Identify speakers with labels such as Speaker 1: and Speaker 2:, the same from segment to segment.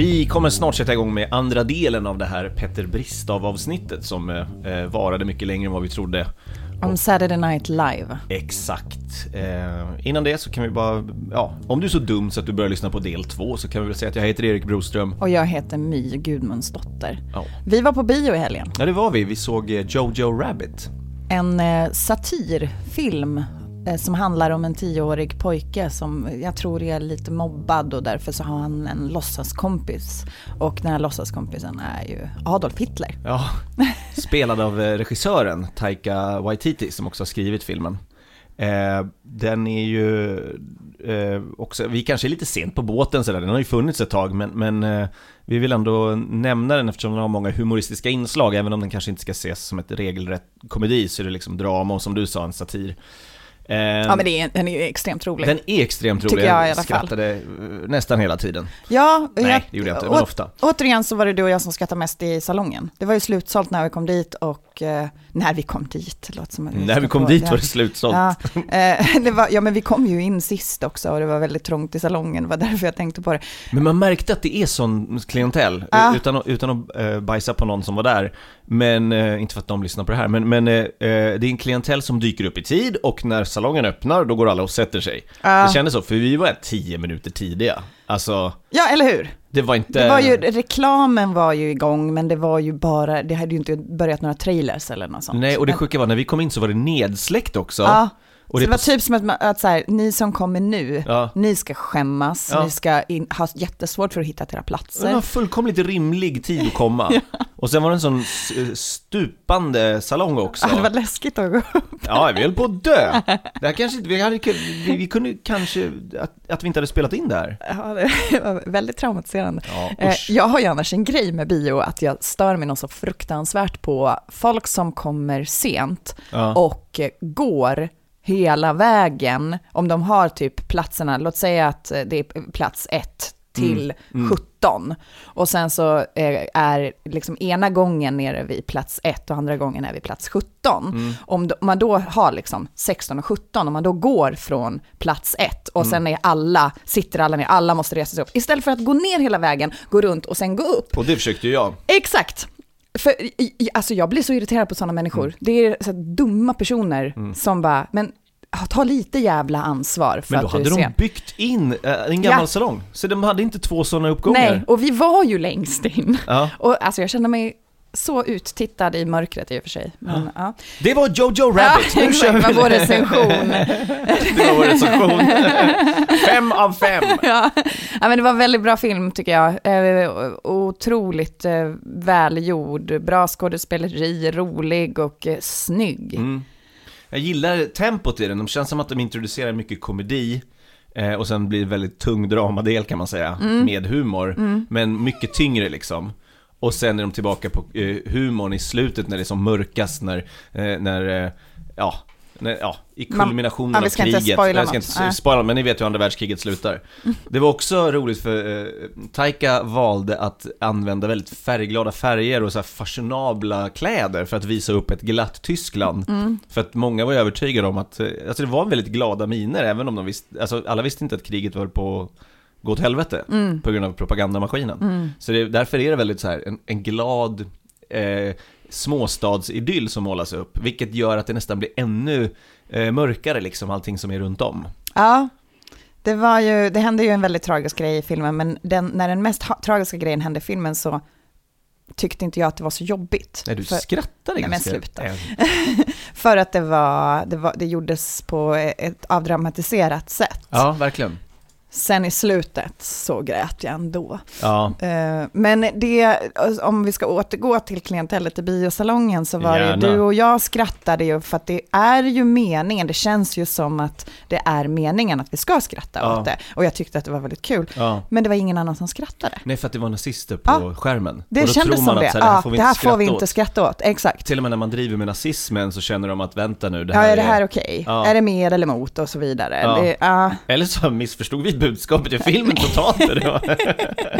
Speaker 1: Vi kommer snart sätta igång med andra delen av det här Petter Bristav-avsnittet som eh, varade mycket längre än vad vi trodde.
Speaker 2: Om Saturday Night Live.
Speaker 1: Exakt. Eh, innan det så kan vi bara, ja, om du är så dum så att du börjar lyssna på del två så kan vi väl säga att jag heter Erik Broström.
Speaker 2: Och jag heter My Gudmundsdotter.
Speaker 1: Ja.
Speaker 2: Vi var på bio i helgen.
Speaker 1: ja, det var vi. Vi såg eh, Jojo Rabbit.
Speaker 2: En eh, satirfilm eh, Eh, som handlar om en tioårig pojke som jag tror är lite mobbad och därför så har han en låtsaskompis. Och den här låtsaskompisen är ju Adolf Hitler.
Speaker 1: Ja, spelad av eh, regissören Taika Waititi som också har skrivit filmen. Eh, den är ju eh, också, vi kanske är lite sent på båten sådär, den har ju funnits ett tag men, men eh, vi vill ändå nämna den eftersom den har många humoristiska inslag, även om den kanske inte ska ses som ett regelrätt komedi så är det liksom drama och som du sa en satir. Eh,
Speaker 2: Ja men det är, den är extremt rolig.
Speaker 1: Den är extremt rolig,
Speaker 2: Tycker jag i alla fall.
Speaker 1: skrattade eh, nästan hela tiden.
Speaker 2: Ja,
Speaker 1: Nej, det gjorde jag inte, men ofta.
Speaker 2: Återigen så var det du och jag som skrattade mest i salongen. Det var ju slutsålt när vi kom dit och, eh, när vi kom dit, låter som
Speaker 1: När vi kom
Speaker 2: på-
Speaker 1: dit var det slutsålt.
Speaker 2: Ja, eh, det var, ja, men vi kom ju in sist också och det var väldigt trångt i salongen, det var därför jag tänkte på det.
Speaker 1: Men man märkte att det är sån klientell,
Speaker 2: Ja.
Speaker 1: utan, utan att eh, bajsa på någon som var där. Men, eh, inte för att de lyssnar på det här, men, men eh, det är en klientell som dyker upp i tid och när salongen öppnar då går alla och sätter sig.
Speaker 2: Ja.
Speaker 1: Det kändes så, för vi var tio minuter tidiga. Alltså,
Speaker 2: Ja, eller hur?
Speaker 1: det var inte...
Speaker 2: Det var ju, reklamen var ju igång, men det var ju bara, det hade ju inte börjat några trailers eller något sånt.
Speaker 1: Nej, och det sjuka var när vi kom in så var det nedsläckt också.
Speaker 2: Ja,
Speaker 1: och
Speaker 2: så det var typ som att, att så här, ni som kommer nu,
Speaker 1: Ja.
Speaker 2: ni ska skämmas,
Speaker 1: Ja.
Speaker 2: ni ska in, ha jättesvårt för att hitta till era
Speaker 1: Det var
Speaker 2: platser.
Speaker 1: fullkomligt rimlig tid att komma. Och sen var det en sån stupande salong också.
Speaker 2: Ja, det var läskigt att gå upp.
Speaker 1: Ja, vi höll på att dö. Det här kanske vi, hade, vi, vi kunde kanske, att, att vi inte hade spelat in det här.
Speaker 2: Ja, det var väldigt traumatiserande.
Speaker 1: Ja,
Speaker 2: Eh. Jag har ju annars en grej med bio, att jag stör mig något så fruktansvärt på folk som kommer sent
Speaker 1: Ja.
Speaker 2: och går hela vägen, om de har typ platserna, låt säga att eh, det är plats 1 till
Speaker 1: Mm.
Speaker 2: 17. Och sen så eh, är liksom ena gången nere vid plats 1 och andra gången är vid plats 17.
Speaker 1: Mm.
Speaker 2: Om då- man då har liksom 16 och 17, om man då går från plats 1 och
Speaker 1: Mm.
Speaker 2: sen är alla, sitter alla ner, alla måste resa sig upp. Istället för att gå ner hela vägen, gå runt och sen gå upp.
Speaker 1: Och det försökte jag.
Speaker 2: Exakt! För alltså jag blir så irriterad på sådana människor.
Speaker 1: Mm.
Speaker 2: Det är så dumma personer som bara, men ta lite jävla ansvar för
Speaker 1: Men då
Speaker 2: att du
Speaker 1: hade
Speaker 2: är
Speaker 1: de
Speaker 2: sen.
Speaker 1: byggt in eh, en gammal
Speaker 2: Ja.
Speaker 1: salong. Så de hade inte två sådana uppgångar.
Speaker 2: Nej, och vi var ju längst in.
Speaker 1: Ja.
Speaker 2: Och alltså jag kände mig så uttittad i mörkret i och för sig. Men, ja.
Speaker 1: Det var Jojo Rabbit, nu
Speaker 2: exakt,
Speaker 1: kör vi
Speaker 2: det var vår recension.
Speaker 1: Det var vår recension. Fem av fem.
Speaker 2: ja. ja, men det var en väldigt bra film tycker jag. Eh, otroligt eh, välgjord, bra skådespeleri, rolig och snygg.
Speaker 1: Mm. Jag gillar tempot i den, de känns som att de introducerar mycket komedi eh, och sen blir det väldigt tung dramadel kan man säga,
Speaker 2: Mm.
Speaker 1: med humor, men mycket tyngre liksom. Och sen är de tillbaka på eh, humorn i slutet när det är som mörkast, när, eh, när eh, ja, Nej, ja, i
Speaker 2: Man-
Speaker 1: kulminationen
Speaker 2: vi
Speaker 1: av
Speaker 2: inte
Speaker 1: kriget.
Speaker 2: spoila
Speaker 1: jag ska
Speaker 2: något.
Speaker 1: inte s- spoila, men ni vet hur andra världskriget slutar. Det var också roligt för eh, Taika valde att använda väldigt färgglada färger och så fashionabla kläder för att visa upp ett glatt Tyskland.
Speaker 2: Mm.
Speaker 1: För att många var övertygade om att, eh, alltså det var väldigt glada miner, även om de visste, alltså alla visste inte att kriget var på gå åt helvete
Speaker 2: Mm.
Speaker 1: på grund av propagandamaskinen. Så det, därför är det väldigt så här en, en glad eh, småstadsidyll som målas upp, vilket gör att det nästan blir ännu eh, mörkare liksom, allting som är runt om.
Speaker 2: Ja, det var ju, det hände ju en väldigt tragisk grej i filmen, men den, när den mest tragiska grejen hände i filmen så tyckte inte jag att det var så jobbigt.
Speaker 1: Nej, du
Speaker 2: För-
Speaker 1: skrattade
Speaker 2: Nej, men
Speaker 1: ganska...
Speaker 2: sluta.
Speaker 1: Eh,
Speaker 2: För att det var, det var, det gjordes på ett avdramatiserat sätt.
Speaker 1: Ja, verkligen.
Speaker 2: Sen i slutet så grät jag ändå.
Speaker 1: Ja,
Speaker 2: Eh, Men det, om vi ska återgå till klientellet i biosalongen så var det
Speaker 1: Gärna.
Speaker 2: ju, du och jag skrattade ju för att det är ju meningen, det känns ju som att det är meningen att vi ska skratta
Speaker 1: Ja.
Speaker 2: åt det. Och jag tyckte att det var väldigt kul.
Speaker 1: ja.
Speaker 2: Men det var ingen annan som skrattade.
Speaker 1: Nej, för att det var nazister på
Speaker 2: Ja,
Speaker 1: skärmen.
Speaker 2: Det
Speaker 1: och då
Speaker 2: kändes
Speaker 1: tror man
Speaker 2: som det.
Speaker 1: att så här, det här
Speaker 2: ja,
Speaker 1: får vi
Speaker 2: det här
Speaker 1: inte
Speaker 2: får vi
Speaker 1: skratta
Speaker 2: inte
Speaker 1: åt.
Speaker 2: skratta åt. Exakt.
Speaker 1: Till och med när man driver med nazismen så känner de att vänta nu, det
Speaker 2: Ja,
Speaker 1: här
Speaker 2: är det här okej?
Speaker 1: Ja.
Speaker 2: Är det med eller mot och så vidare?
Speaker 1: Ja.
Speaker 2: Det, ja.
Speaker 1: Eller så missförstod vi budskapet i filmen totalt. Det.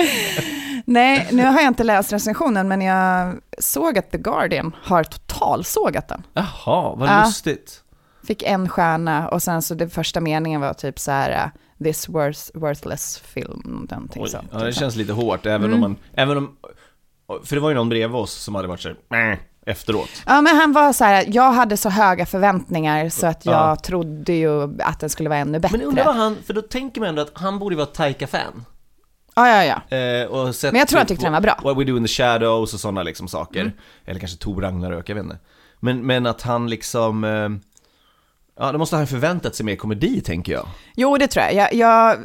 Speaker 2: Nej, nu har jag inte läst recensionen, men jag såg att The Guardian har totalsågat den.
Speaker 1: Jaha, vad
Speaker 2: Ja.
Speaker 1: lustigt.
Speaker 2: Fick en stjärna och sen så den första meningen var typ så här, uh, this worth, worthless film, någonting
Speaker 1: Oj,
Speaker 2: sånt.
Speaker 1: ja, det
Speaker 2: liksom.
Speaker 1: känns lite hårt, även
Speaker 2: Mm.
Speaker 1: om man, även om, för det var ju någon bredvid oss som hade varit såhär, "Mäh", efteråt.
Speaker 2: Ja, men han var så här, jag hade så höga förväntningar så att jag
Speaker 1: Ja.
Speaker 2: trodde ju att den skulle vara ännu bättre.
Speaker 1: Men undrar vad han, för då tänker man ändå att han borde vara Taika-fan.
Speaker 2: Ja, ja, ja.
Speaker 1: Eh, och sett
Speaker 2: Men jag tror han
Speaker 1: typ
Speaker 2: tyckte den var bra.
Speaker 1: What We Do In The Shadows och sådana liksom saker.
Speaker 2: Mm.
Speaker 1: Eller kanske Tor Ragnarök, jag vet inte. Men, men att han liksom, eh, ja då måste han förväntat sig mer komedi tänker jag.
Speaker 2: Jo, det tror jag. jag, jag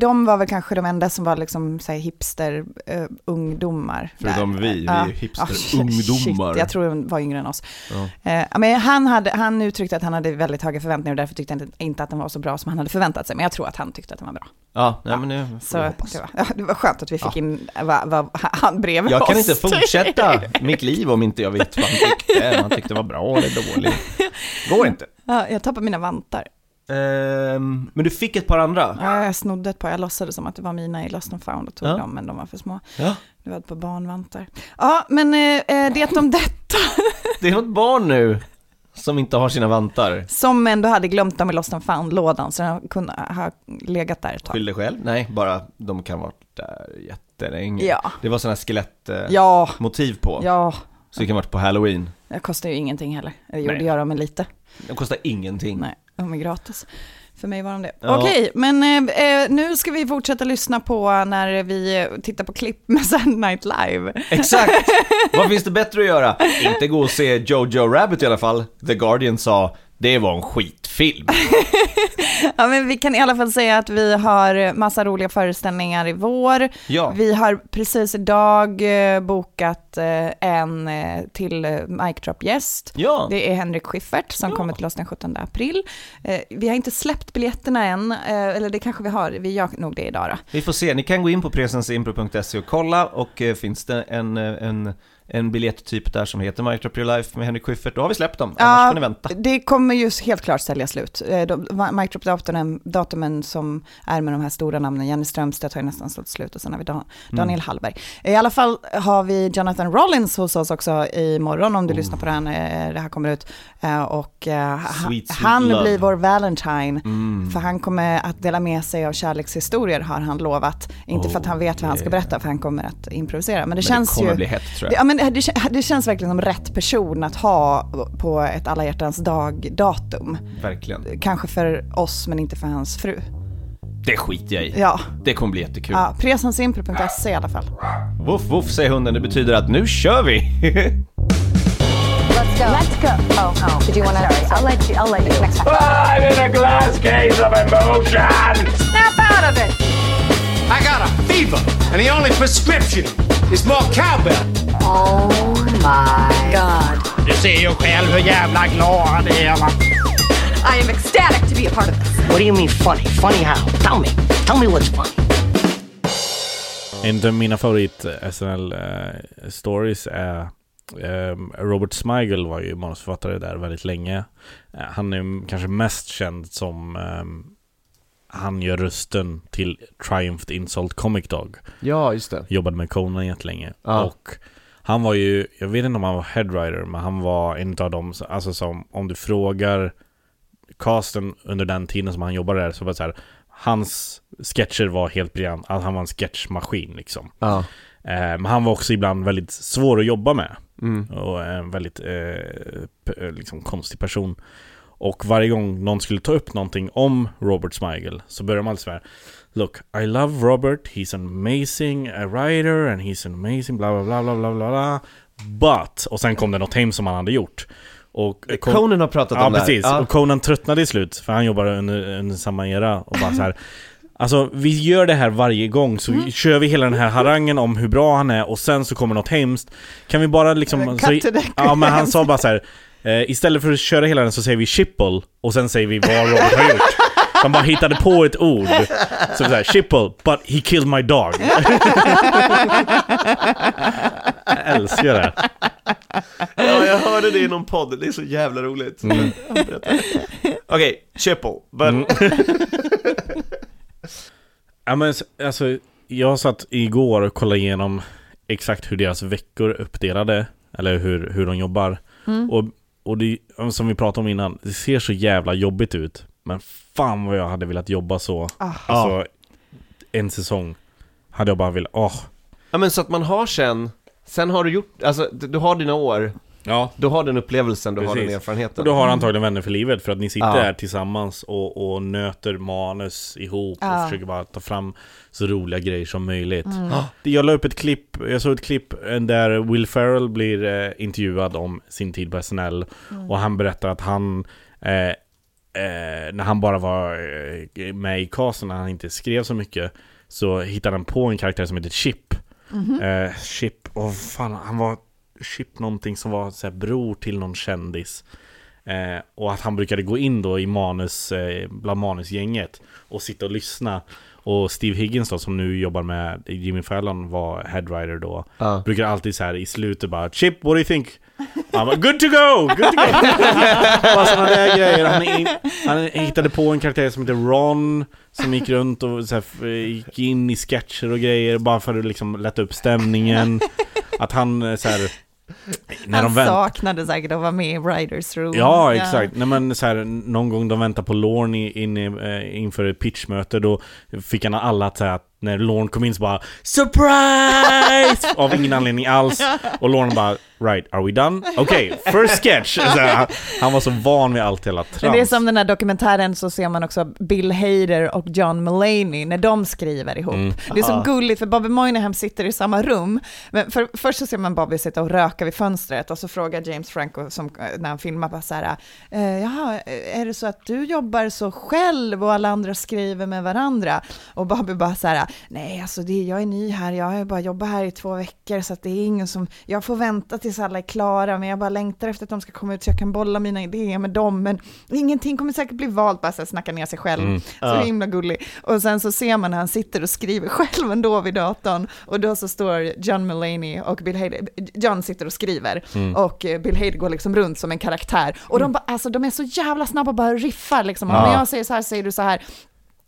Speaker 2: de var väl kanske de enda som var liksom så här hipster uh, ungdomar.
Speaker 1: Förutom vi, vi är hipster-ungdomar.
Speaker 2: shit, jag tror de var yngre än oss.
Speaker 1: Ja.
Speaker 2: Eh, men han, hade, han uttryckte att han hade väldigt höga förväntningar och därför tyckte han inte- inte att den var så bra som han hade förväntat sig. Men jag tror att han tyckte att den var bra.
Speaker 1: Ja, nej, men nu får
Speaker 2: Så det var, ja, det var skönt att vi fick
Speaker 1: Ja.
Speaker 2: in vad, vad han bredvid
Speaker 1: Jag kan
Speaker 2: oss
Speaker 1: inte fortsätta mitt liv om inte jag vet vad han tyckte, han tyckte det var bra eller dåligt. Går inte.
Speaker 2: Ja, jag tappade mina vantar.
Speaker 1: Ehm, men du fick ett par andra?
Speaker 2: Ja, jag snodde ett par, jag låtsades som att det var mina i Lost and found och tog
Speaker 1: Ja.
Speaker 2: dem, men de var för små.
Speaker 1: Ja.
Speaker 2: Det var ett par barnvantar. Ja, men eh, eh, det om detta,
Speaker 1: Det är något barn nu som inte har sina vantar.
Speaker 2: som ändå hade glömt dem i Lost and found-lådan, så den kunde ha legat där ett tag.
Speaker 1: Skyll dig själv? Nej, bara de kan vara där jättelänge.
Speaker 2: Ja.
Speaker 1: Det var sådana skelettmotiv
Speaker 2: Ja,
Speaker 1: motiv på,
Speaker 2: ja,
Speaker 1: så det kan ha varit på halloween.
Speaker 2: Det kostar ju ingenting heller. Det gjorde
Speaker 1: Nej.
Speaker 2: jag dem med lite.
Speaker 1: De kostar ingenting.
Speaker 2: Nej, de är gratis. För mig var de det.
Speaker 1: Ja.
Speaker 2: Okej, men eh, eh, nu ska vi fortsätta lyssna på när vi tittar på klipp med Saturday Night Live.
Speaker 1: Exakt! Vad finns det bättre att göra? Inte gå och se Jojo Rabbit i alla fall. The Guardian sa, det var en skitfilm.
Speaker 2: Ja, men vi kan i alla fall säga att vi har massa roliga föreställningar i vår.
Speaker 1: Ja.
Speaker 2: Vi har precis idag eh, bokat eh, en eh, till mic drop-gäst.
Speaker 1: Ja.
Speaker 2: Det är Henrik Schiffert som
Speaker 1: Ja.
Speaker 2: kommer till oss den 17 april. Vi har inte släppt biljetterna än, eller det kanske vi har, vi gör nog det idag då.
Speaker 1: Vi får se, ni kan gå in på presensimpro.se och kolla och finns det en, en, en biljetttyp där som heter Mic Drop Your Life med Henrik Schyffert, då har vi släppt dem, annars får ni vänta.
Speaker 2: Det kommer ju helt klart sälja slut. Eh, de- Mic drop-datumen datumen som är med de här stora namnen, Jenny Strömstedt har ju nästan sålt slut och sen har vi Dan, Daniel Hallberg. I alla fall har vi Jonathan Rollins hos oss också imorgon om du lyssnar på den, eh, det här kommer ut. Eh, Och eh,
Speaker 1: Sweet, sweet
Speaker 2: han
Speaker 1: love.
Speaker 2: blir vår Valentine,
Speaker 1: Mm.
Speaker 2: för han kommer att dela med sig av kärlekshistorier har han lovat. Inte för att han vet vad han ska
Speaker 1: Oh,
Speaker 2: berätta, för han kommer att improvisera. Men det
Speaker 1: Men
Speaker 2: känns
Speaker 1: det kommer
Speaker 2: ju...
Speaker 1: bli hett tror
Speaker 2: Det,
Speaker 1: jag.
Speaker 2: ja, men det, det, kän- det känns verkligen som rätt person att ha på ett alla hjärtans dag-datum.
Speaker 1: Verkligen.
Speaker 2: Kanske för oss, men inte för hans fru.
Speaker 1: Det skiter jag i.
Speaker 2: Ja,
Speaker 1: Det kommer bli jättekul.
Speaker 2: ja presensimpro.se i alla fall.
Speaker 1: Woof woof säger hunden, det betyder att nu kör vi!
Speaker 3: Let's go. Let's go. Oh, oh. Did you want to? I'll let you. I'll let you. Next time.
Speaker 4: I'm in a glass case of emotion!
Speaker 3: Snap out of it.
Speaker 4: I got a fever, and the only prescription is more cowbell.
Speaker 3: Oh my God.
Speaker 4: Du ser ju själv hur jävla glad det är va?
Speaker 3: I am ecstatic to be a part of this.
Speaker 5: What do you mean funny? Funny how? Tell me. Tell me what's funny.
Speaker 6: En av mina favorit SNL eh, stories är ehm, Robert Smigel var ju manusförfattare där väldigt länge. Eh, han är kanske mest känd som ehm, han gör rösten till Triumphed Insult Comic Dog.
Speaker 1: Ja, just det.
Speaker 6: Jobbade med Conan jättelänge.
Speaker 1: Ja.
Speaker 6: Och han var ju, jag vet inte om han var headwriter, men han var en av dem, alltså som om du frågar casten under den tiden som han jobbade där så var det så här, hans sketcher var helt briljant, alltså han var en sketchmaskin liksom.
Speaker 1: Ja.
Speaker 6: Eh, men han var också ibland väldigt svår att jobba med.
Speaker 1: Mm.
Speaker 6: Och en väldigt eh, p- liksom konstig person. Och varje gång någon skulle ta upp någonting om Robert Smigel så började de alltid så här Look, I love Robert, he's an amazing a writer and he's an amazing bla bla bla bla bla bla But, och sen kom det något hem som han hade gjort. Och Con-
Speaker 1: Conan har pratat
Speaker 6: ja,
Speaker 1: om det här.
Speaker 6: precis.
Speaker 1: Ja.
Speaker 6: Och Conan tröttnade i slut, för han jobbade under, under samma era och bara så här. Alltså vi gör det här varje gång så
Speaker 1: Mm.
Speaker 6: kör vi hela den här harangen om hur bra han är och sen så kommer något hemskt Kan vi bara liksom... Så, ja men han sa bara så här. Eh, istället för att köra hela den så säger vi Chipple och sen säger vi vad Robert har gjort Han bara hittade på ett ord Så såhär, Chipple, but he killed my dog Jag älskar det
Speaker 1: Ja, jag hörde det i någon podd, det är så jävla roligt.
Speaker 6: Mm.
Speaker 1: Okej, Chipple, but...
Speaker 6: Mm. Ja men alltså, jag satt igår och kollade igenom exakt hur deras veckor är uppdelade Eller hur, hur de jobbar
Speaker 2: Mm.
Speaker 6: Och, och det, som vi pratade om innan, det ser så jävla jobbigt ut Men fan vad jag hade velat jobba så
Speaker 2: Ah.
Speaker 6: Alltså, en säsong Hade jag bara velat, åh
Speaker 1: Ja men så att man har sen, sen har du gjort, alltså du har dina år,
Speaker 6: Ja
Speaker 1: du har den upplevelsen, du har
Speaker 6: Precis.
Speaker 1: den erfarenheten.
Speaker 6: Och du har antagligen vänner för livet för att ni sitter
Speaker 1: Ja.
Speaker 6: där tillsammans och, och nöter manus ihop och
Speaker 2: Ja.
Speaker 6: försöker bara ta fram så roliga grejer som möjligt.
Speaker 2: Mm.
Speaker 6: Jag la upp ett klipp, jag såg ett klipp där Will Ferrell blir eh, intervjuad om sin tid på SNL
Speaker 2: Mm.
Speaker 6: och han berättar att han eh, eh, när han bara var eh, med i casten, när han inte skrev så mycket så hittade han på en karaktär som heter Chip.
Speaker 2: Mhm.
Speaker 6: Eh, Chip, och fan, han var Chip någonting som var så här, bror till någon kändis. Eh, och att han brukade gå in då i manus, eh, bland manusgänget och sitta och lyssna. Och Steve Higgins då, som nu jobbar med Jimmy Fallon, var headwriter då.
Speaker 1: Ja.
Speaker 6: Brukar alltid så här i slutet bara Chip, what do you think? Han bara, good to go! Good to go! Bara sådana där grejer. Han, in, han hittade på en karaktär som heter Ron, som gick runt och så här, gick in i sketcher och grejer bara för att liksom lätta upp stämningen. Att han eh, så här, när
Speaker 2: Han
Speaker 6: de vänt,
Speaker 2: saknade säkert att vara med i Writers Room.
Speaker 6: Ja, exakt. Nej, men så här, någon gång de väntar på Lorne i- in, eh, inför ett pitchmöte, då fick han alla att säga att när Lorne kom in så bara SURPRISE! Av ingen anledning alls. Och Lorne bara Right, are we done? Okej, first sketch! Här, han, var så van vid allt hela trams.
Speaker 2: Men det är som den här dokumentären så ser man också Bill Hader och John Mulaney när de skriver ihop.
Speaker 6: Mm.
Speaker 2: Det är så gulligt för Bobby Moynihan sitter i samma rum. Men för, först så ser man Bobby sitta och röka vid fönstret och så frågar James Franco som, när han filmar bara så här, eh, jaha, är det så att du jobbar så själv och alla andra skriver med varandra? Och Bobby bara så här, nej alltså det, jag är ny här, jag har bara jobbat här i två veckor så det är ingen som, jag får vänta tills alla är klara, men jag bara längtar efter att de ska komma ut så jag kan bolla mina idéer med dem, men ingenting kommer säkert bli valt, bara så här snacka ner sig själv.
Speaker 6: Mm.
Speaker 2: Så
Speaker 1: Ja.
Speaker 2: himla gullig. Och sen så ser man när han sitter och skriver själv ändå vid datorn, och då så står John Mulaney och Bill Hader, John sitter och skriver,
Speaker 6: Mm.
Speaker 2: och eh, Bill Hader går liksom runt som en karaktär. Och de, bara, alltså, de är så jävla snabba och bara riffar liksom. Om
Speaker 6: Ja.
Speaker 2: jag säger så här säger du så här.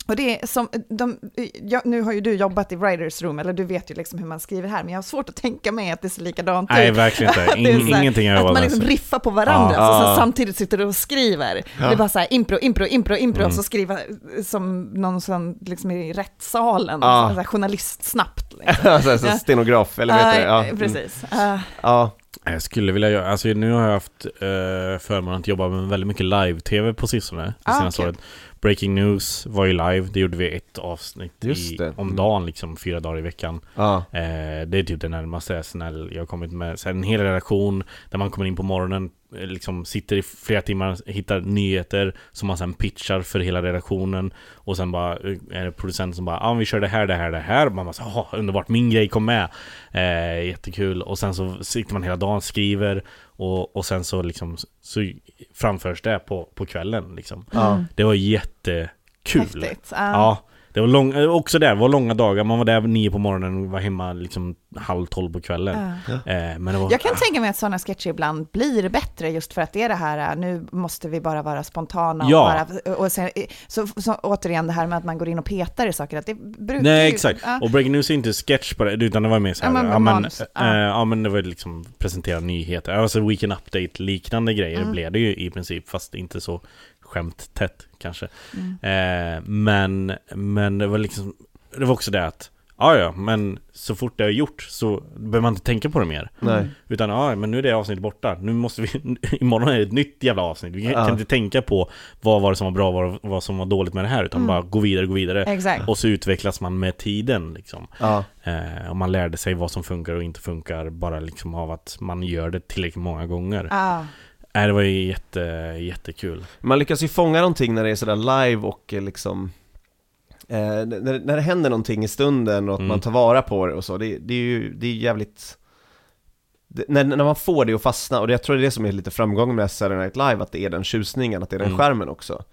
Speaker 2: Och det är som, de, ja, nu har ju du jobbat i writers room, eller du vet ju liksom hur man skriver här, men jag har svårt att tänka mig att det ser likadant
Speaker 6: Nej,
Speaker 2: ut.
Speaker 6: verkligen inte. In,
Speaker 2: så här,
Speaker 6: ingenting jag
Speaker 2: Att man liksom riffar på varandra,
Speaker 6: Ja.
Speaker 2: så, så samtidigt sitter du och skriver.
Speaker 1: Ja.
Speaker 2: Det är bara så här impro, impro, impro, impro,
Speaker 6: Mm.
Speaker 2: och så skriva som någon som liksom är i rättssalen,
Speaker 1: Ja.
Speaker 2: så här, journalist snabbt. Liksom.
Speaker 1: så, så
Speaker 2: Ja.
Speaker 1: stenograf, eller vad heter det? Ja.
Speaker 2: Nej, precis. Ah,
Speaker 1: Ja.
Speaker 6: Jag skulle vilja göra, alltså nu har jag haft eh, förmånen att jobba med väldigt mycket live-tv på sistone, det
Speaker 2: Ah,
Speaker 6: senaste
Speaker 2: okej.
Speaker 6: året. Breaking News var ju live, det gjorde vi ett avsnitt i, om
Speaker 1: Mm.
Speaker 6: dagen liksom, fyra dagar i veckan.
Speaker 1: Ja.
Speaker 6: Eh, det är typ det närmaste SNL jag har kommit med. Sen en hel redaktion där man kommer in på morgonen, liksom sitter i flera timmar, hittar nyheter som man sen pitchar för hela redaktionen. Och sen bara eh, är det producenten som bara ja ah, vi kör det här, det här, det här. Man bara så, "Ah, underbart, min grej kom med. Eh, jättekul. Och sen så sitter man hela dagen, skriver och, och sen så liksom så framförs det på, på kvällen liksom.
Speaker 1: Ja.
Speaker 6: Det var jättekul.
Speaker 2: häftigt. Ah.
Speaker 6: Ja, Det var lång, eh, också där, det var långa dagar. Man var där nio på morgonen och var hemma liksom halv tolv på kvällen.
Speaker 2: Ja.
Speaker 6: Eh, men det var,
Speaker 2: Jag kan tänka mig att sådana sketcher ibland blir bättre just för att det är det här, äh, nu måste vi bara vara spontana och
Speaker 6: Ja.
Speaker 2: bara, och sen, så, så återigen det här med att man går in och petar i saker, att det brukar
Speaker 6: Nej
Speaker 2: ju,
Speaker 6: exakt,
Speaker 2: ja.
Speaker 6: och Breaking News är inte sketch på det, utan det var mer såhär,
Speaker 2: Ja,
Speaker 6: ja,
Speaker 2: men
Speaker 6: men,
Speaker 2: manus,
Speaker 6: eh,
Speaker 2: ja.
Speaker 6: ja men det var liksom presentera nyheter, alltså Weekend Update liknande grejer
Speaker 2: Mm.
Speaker 6: blev det ju i princip, fast inte så skämttätt kanske.
Speaker 2: Mm.
Speaker 6: Eh, men, men det var liksom, det var också det att Ja, ja, men så fort det är gjort så behöver man inte tänka på det mer.
Speaker 1: Nej.
Speaker 6: Utan ja, men nu är det avsnittet borta. Nu måste vi, imorgon är det ett nytt jävla avsnitt. Vi kan,
Speaker 1: Ja.
Speaker 6: inte tänka på vad var det som var bra, vad, vad som var dåligt med det här. Utan
Speaker 2: Mm.
Speaker 6: bara gå vidare, gå vidare.
Speaker 2: Exakt.
Speaker 6: Och så utvecklas man med tiden liksom.
Speaker 1: Ja.
Speaker 6: Eh, och man lärde sig vad som funkar och inte funkar bara liksom av att man gör det tillräckligt många gånger.
Speaker 2: Ja.
Speaker 6: Nej, det var ju jätte, jättekul.
Speaker 1: Man lyckas ju fånga någonting när det är sådär live och eh, liksom eh, när, när det händer någonting i stunden och att
Speaker 6: Mm.
Speaker 1: man tar vara på det och så, det, det är ju det är jävligt det, när, när man får det att fastna, och det, jag tror det är det som är lite framgången med Saturday Night Live, att det är den tjusningen, att det är den
Speaker 6: Mm.
Speaker 1: skärmen också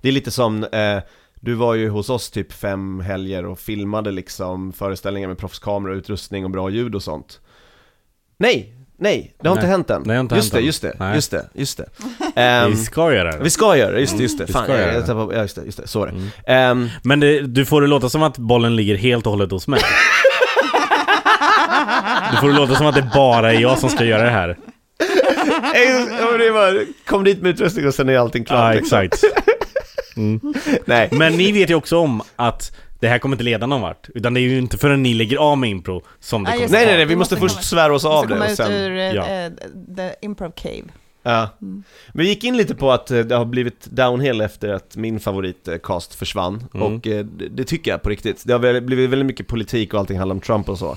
Speaker 1: Det är lite som, eh, du var ju hos oss typ fem helger och filmade liksom föreställningar med proffskamera, utrustning och bra ljud och sånt Nej, nej, det har
Speaker 6: Nej,
Speaker 1: inte hänt än
Speaker 6: har inte
Speaker 1: Just
Speaker 6: hänt
Speaker 1: det,
Speaker 6: än.
Speaker 1: just det,
Speaker 6: Nej.
Speaker 1: just det, just det Ehm,
Speaker 6: vi ska göra det.
Speaker 1: vi ska göra det, just det, just det. Fan, jag, jag, tappade- ja, just det, just det, så är det.
Speaker 6: Mm.
Speaker 1: Ehm,
Speaker 6: Men det, du får det låta som att bollen ligger helt och hållet hos mig. Du får det låta som att det bara är jag som ska göra det här.
Speaker 1: bara, kom dit med utrustning och sen är allting klart.
Speaker 6: Ja,
Speaker 1: liksom.
Speaker 6: exakt. Mm.
Speaker 1: Nej.
Speaker 6: Men ni vet ju också om att det här kommer inte leda någon vart. Utan det är ju inte förrän ni lägger av med impro som det
Speaker 2: Ja,
Speaker 6: kommer
Speaker 1: Nej,
Speaker 2: det.
Speaker 1: nej, nej, vi
Speaker 2: Det
Speaker 1: måste
Speaker 2: måste
Speaker 1: först svära oss av det och sen...
Speaker 2: ur eh,
Speaker 6: ja.
Speaker 2: eh, the improv cave.
Speaker 1: Ja. Men vi gick in lite på att eh, det har blivit downhill efter att min favoritcast försvann.
Speaker 6: Mm.
Speaker 1: Och det, det tycker jag på riktigt. Det har blivit väldigt mycket politik och allting handlar om Trump och så.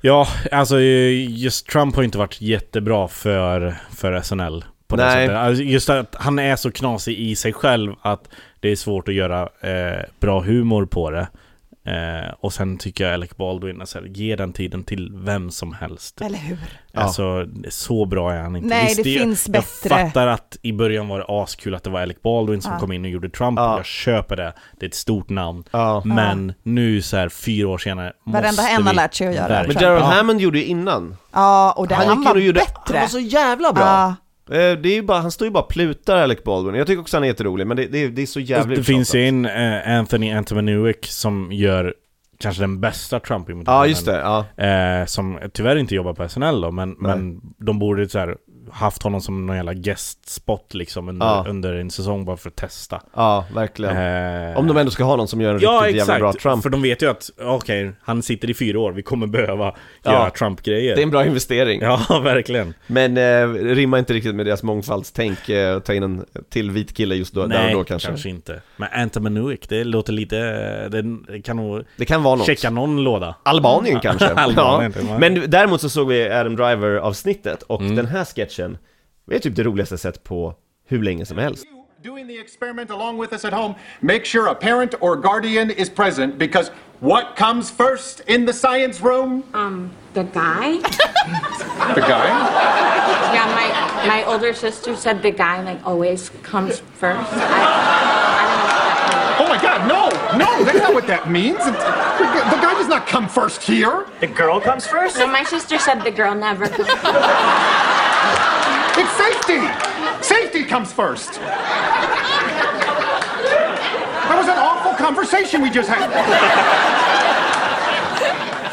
Speaker 6: Ja, alltså just Trump har inte varit jättebra för, för SNL. På det
Speaker 1: Nej.
Speaker 6: sättet. Alltså, just att han är så knasig i sig själv att det är svårt att göra eh, bra humor på det. Eh, och sen tycker jag Alec Baldwin, alltså, ge den tiden till vem som helst.
Speaker 2: Eller hur?
Speaker 1: Ja.
Speaker 6: Alltså, så bra är han inte.
Speaker 2: Nej, det
Speaker 6: är-
Speaker 2: finns
Speaker 6: jag
Speaker 2: bättre.
Speaker 6: fattar att i början var det askul att det var Alec Baldwin som
Speaker 2: Ja.
Speaker 6: kom in och gjorde Trump.
Speaker 1: Ja.
Speaker 6: Jag köper det. Det är ett stort namn.
Speaker 1: Ja.
Speaker 6: Men nu så här fyra år senare
Speaker 2: Varenda
Speaker 6: måste
Speaker 2: en har lärt sig att göra
Speaker 6: verkligen-
Speaker 1: Men Daryl
Speaker 6: Ja.
Speaker 1: Hammond gjorde ju innan.
Speaker 2: Ja, och det, han,
Speaker 1: in
Speaker 2: var bättre.
Speaker 1: Han var så jävla bra. Eh, Det är ju bara, han står ju bara och plutar Alec Baldwin. Jag tycker också han är jätterolig, men det, det, det är så jävligt
Speaker 6: Det finns ju en eh, Anthony Antomanuik som gör kanske den bästa Trump-imitationen.
Speaker 1: Ja, just det. Ja.
Speaker 6: Eh, som tyvärr inte jobbar på SNL då, men,
Speaker 1: Nej.
Speaker 6: men de borde så här, haft honom som någon jävla guest-spot liksom under,
Speaker 1: Ja.
Speaker 6: under en säsong bara för att testa.
Speaker 1: ja, verkligen.
Speaker 6: Eh,
Speaker 1: Om de ändå ska ha någon som gör en
Speaker 6: Ja,
Speaker 1: riktigt jävla bra
Speaker 6: exakt.
Speaker 1: Trump.
Speaker 6: För de vet ju att, okej, han sitter i fyra år, vi kommer behöva
Speaker 1: Ja.
Speaker 6: göra Trump-grejer.
Speaker 1: Det är en bra investering.
Speaker 6: Ja, verkligen.
Speaker 1: Men eh, rimmar inte riktigt med deras mångfaldstänk eh, att ta in en till vit kille just då, där
Speaker 6: Nej,
Speaker 1: och då kanske.
Speaker 6: inte. Men Antomanuik, det låter lite, det, kan nog
Speaker 1: Det kan vara något.
Speaker 6: checka någon låda.
Speaker 1: Albanien kanske.
Speaker 6: Albanien,
Speaker 1: ja. Men däremot så såg vi Adam Driver-avsnittet och
Speaker 6: Mm.
Speaker 1: den här sketchen är typ det roligaste jag sett på hur länge som helst.
Speaker 7: Doing the experiment along with us at home, make sure a parent or guardian is present because what comes first in the science room?
Speaker 8: Um, the guy?
Speaker 7: The guy?
Speaker 8: yeah, my my older sister said the guy like always comes first. I, I don't know what that means.
Speaker 7: Oh my god, no! No, that's not what that means. The guy does not come first here.
Speaker 9: The girl comes first?
Speaker 8: No, my sister said the girl never comes.
Speaker 7: It's safety! Safety comes first! That was an awful conversation we just had.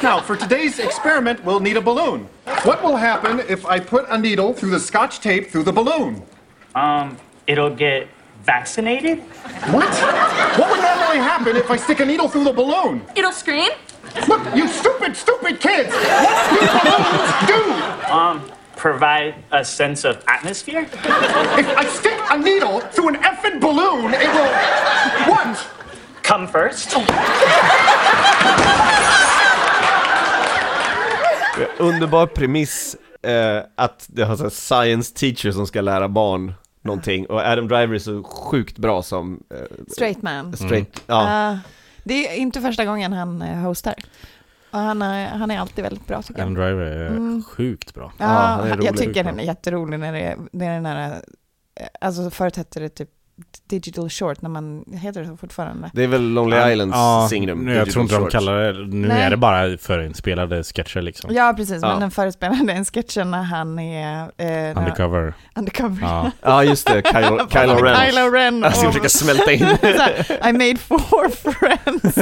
Speaker 7: now, for today's experiment, we'll need a balloon. What will happen if I put a needle through the scotch tape through the balloon?
Speaker 9: Um, it'll get vaccinated?
Speaker 7: What? What would normally happen if I stick a needle through the balloon?
Speaker 8: It'll scream.
Speaker 7: Look, you stupid, stupid kids! What do balloons do?
Speaker 9: Um, provide a sense of atmosphere?
Speaker 7: If I stick a needle through an effing balloon, it will. What?
Speaker 9: Come first?
Speaker 1: Underbar premiss eh, att det har här science teacher som ska lära barn någonting och Adam Driver är så sjukt bra som eh,
Speaker 2: Straight man.
Speaker 1: straight, ja.
Speaker 2: Uh, det är inte första gången han eh, hostar. Och han, är, han är alltid väldigt bra tycker jag.
Speaker 6: Adam Driver är
Speaker 2: Mm.
Speaker 6: sjukt bra.
Speaker 2: Ja,
Speaker 1: han är
Speaker 2: jag
Speaker 1: rolig.
Speaker 2: tycker den är jätterolig när det är, det är den här, eh, alltså förut hette det typ digital short när man, heter det så fortfarande?
Speaker 1: Det är väl Lonely Islands
Speaker 6: ja,
Speaker 1: signum?
Speaker 6: nu, Jag tror inte de kallar det, nu
Speaker 2: Nej.
Speaker 6: är det bara förinspelade sketcher liksom.
Speaker 2: Ja, precis,
Speaker 1: Ja.
Speaker 2: men den förespelade en sketchen när han är... Eh,
Speaker 6: Undercover.
Speaker 2: Undercover.
Speaker 6: Ja.
Speaker 1: Ja just det, Kylo, Kylo Ren.
Speaker 2: Kylo Ren.
Speaker 1: Jag ska försöka smälta in.
Speaker 2: I made four friends,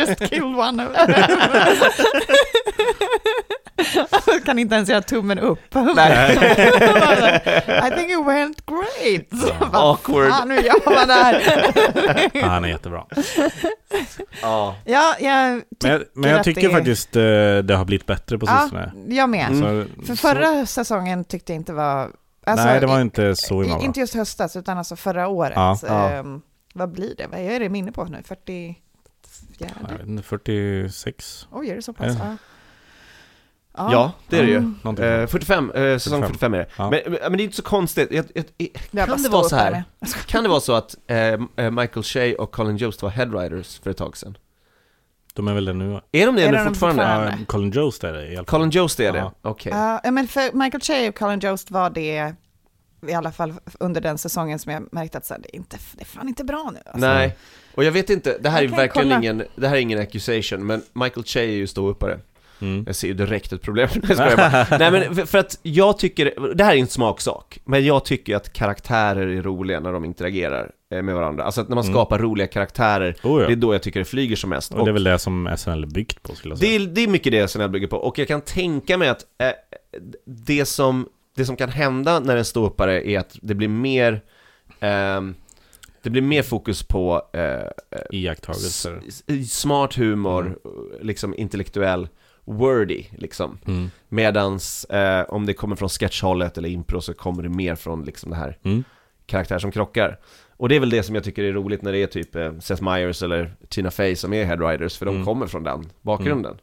Speaker 2: just killed one of them. kan inte ens göra tummen upp.
Speaker 1: Nej.
Speaker 2: I think it went great. Bara,
Speaker 1: Awkward.
Speaker 2: Fan, nu gör man det här.
Speaker 6: Ja, han är jättebra.
Speaker 1: Ja.
Speaker 2: Ja, jag
Speaker 6: Men jag, men jag tycker
Speaker 2: det
Speaker 6: faktiskt eh, det har blivit bättre på
Speaker 2: Ja,
Speaker 6: sistone.
Speaker 2: jag med.
Speaker 6: Så-
Speaker 2: För
Speaker 6: så-
Speaker 2: förra sässäsongen tyckte jag inte var... alltså,
Speaker 6: Nej, det var inte så himla
Speaker 2: i-
Speaker 6: bra.
Speaker 2: Inte just höstas, utan alltså förra året.
Speaker 6: Ja. Ja.
Speaker 2: Ehm, vad blir det? Vad är det minne på nu? 44?
Speaker 6: Jag vet inte, 46?
Speaker 2: Oj, är det så pass?
Speaker 6: Ja.
Speaker 2: Ja.
Speaker 1: Ja, det är det ju.
Speaker 2: Mm.
Speaker 6: Någonting
Speaker 1: Eh,
Speaker 6: sånt.
Speaker 1: 45, eh, säsong
Speaker 6: 45.
Speaker 1: 45 är det.
Speaker 6: Ja.
Speaker 1: Men, men men det är inte så konstigt. Jag, jag, jag, kan det vara så
Speaker 2: här.
Speaker 1: Kan det vara så att eh, eh, Michael Shea och Colin Jost var headwriters för ett tag sedan?
Speaker 6: De är väl det nu?
Speaker 1: Är de det
Speaker 2: Är
Speaker 1: nu
Speaker 2: de
Speaker 1: fortfarande?
Speaker 2: fortfarande?
Speaker 6: Ja, Colin Jost är det i alla fall.
Speaker 1: Colin Jost är det? Okej.
Speaker 2: Ja, men för Michael Che och Colin Jost var det i alla fall under den säsongen som jag märkte att så här, det, är inte, det är fan inte bra nu. Alltså.
Speaker 1: Nej, och jag vet inte, det här är
Speaker 2: Jag
Speaker 1: verkligen
Speaker 2: kolla.
Speaker 1: ingen, det här är ingen accusation, men Michael Che är ju ståuppare.
Speaker 6: Mm.
Speaker 1: Jag ser ju direkt ett problem, jag bara. Nej men för, att jag tycker, det här är en smaksak, men jag tycker att karaktärer är roliga när de interagerar eh, med varandra. Alltså att när man
Speaker 6: Mm.
Speaker 1: skapar roliga karaktärer,
Speaker 6: Oh, ja.
Speaker 1: det är då jag tycker det flyger som mest.
Speaker 6: Och det är väl det som SNL är byggt på skulle jag
Speaker 1: Det
Speaker 6: säga.
Speaker 1: är, det är mycket det jag bygger på, och jag kan tänka mig att eh, det, som, det som kan hända när en ståuppare är att det blir mer ehm, det blir mer fokus på eh,
Speaker 6: Iakttagelser.
Speaker 1: s- s- smart humor, liksom intellektuell, wordy liksom.
Speaker 6: Mm.
Speaker 1: Medans eh, om det kommer från sketchhållet eller impro så kommer det mer från liksom det här
Speaker 6: Mm.
Speaker 1: karaktärer som krockar. Och det är väl det som jag tycker är roligt när det är typ eh, Seth Meyers eller Tina Fey som är headwriters, för de
Speaker 6: Mm.
Speaker 1: kommer från den bakgrunden.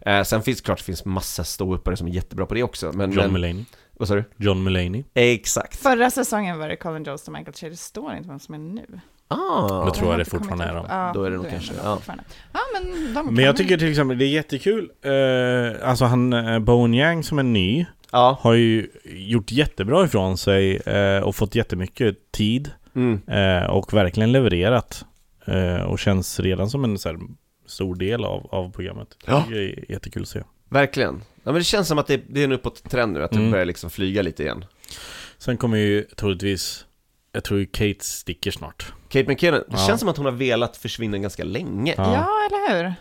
Speaker 1: Eh, sen finns det klart det finns massa ståuppare som är jättebra på det också, men...
Speaker 6: John
Speaker 1: men,
Speaker 6: Mulaney.
Speaker 1: Vad sa du?
Speaker 6: John Mulaney.
Speaker 1: Exakt.
Speaker 2: Förra säsongen var det Colin Jost och Michael Che, det står inte vem som är nu.
Speaker 1: Ah,
Speaker 6: Då tror jag det fortfarande är dem.
Speaker 2: Ja,
Speaker 1: Då är det nog kanske,
Speaker 2: de
Speaker 1: ja.
Speaker 2: Ja, men de
Speaker 6: Men jag tycker till exempel det är jättekul, eh, alltså han, eh, Bowen Yang som är ny,
Speaker 1: Ja.
Speaker 6: har ju gjort jättebra ifrån sig eh, och fått jättemycket tid
Speaker 1: Mm.
Speaker 6: eh, och verkligen levererat. Eh, och känns redan som en så här, stor del av, av programmet.
Speaker 1: Ja.
Speaker 6: Det är jättekul att se.
Speaker 1: Verkligen. Ja men det känns som att det, det är en uppåt trend nu, att det
Speaker 6: Mm.
Speaker 1: börjar liksom flyga lite igen.
Speaker 6: Sen kommer ju troligtvis, jag tror ju Kate sticker snart.
Speaker 1: Kate McKinnon, det
Speaker 6: Ja.
Speaker 1: känns som att hon har velat försvinna ganska länge.
Speaker 6: Ja.
Speaker 2: Ja, eller hur?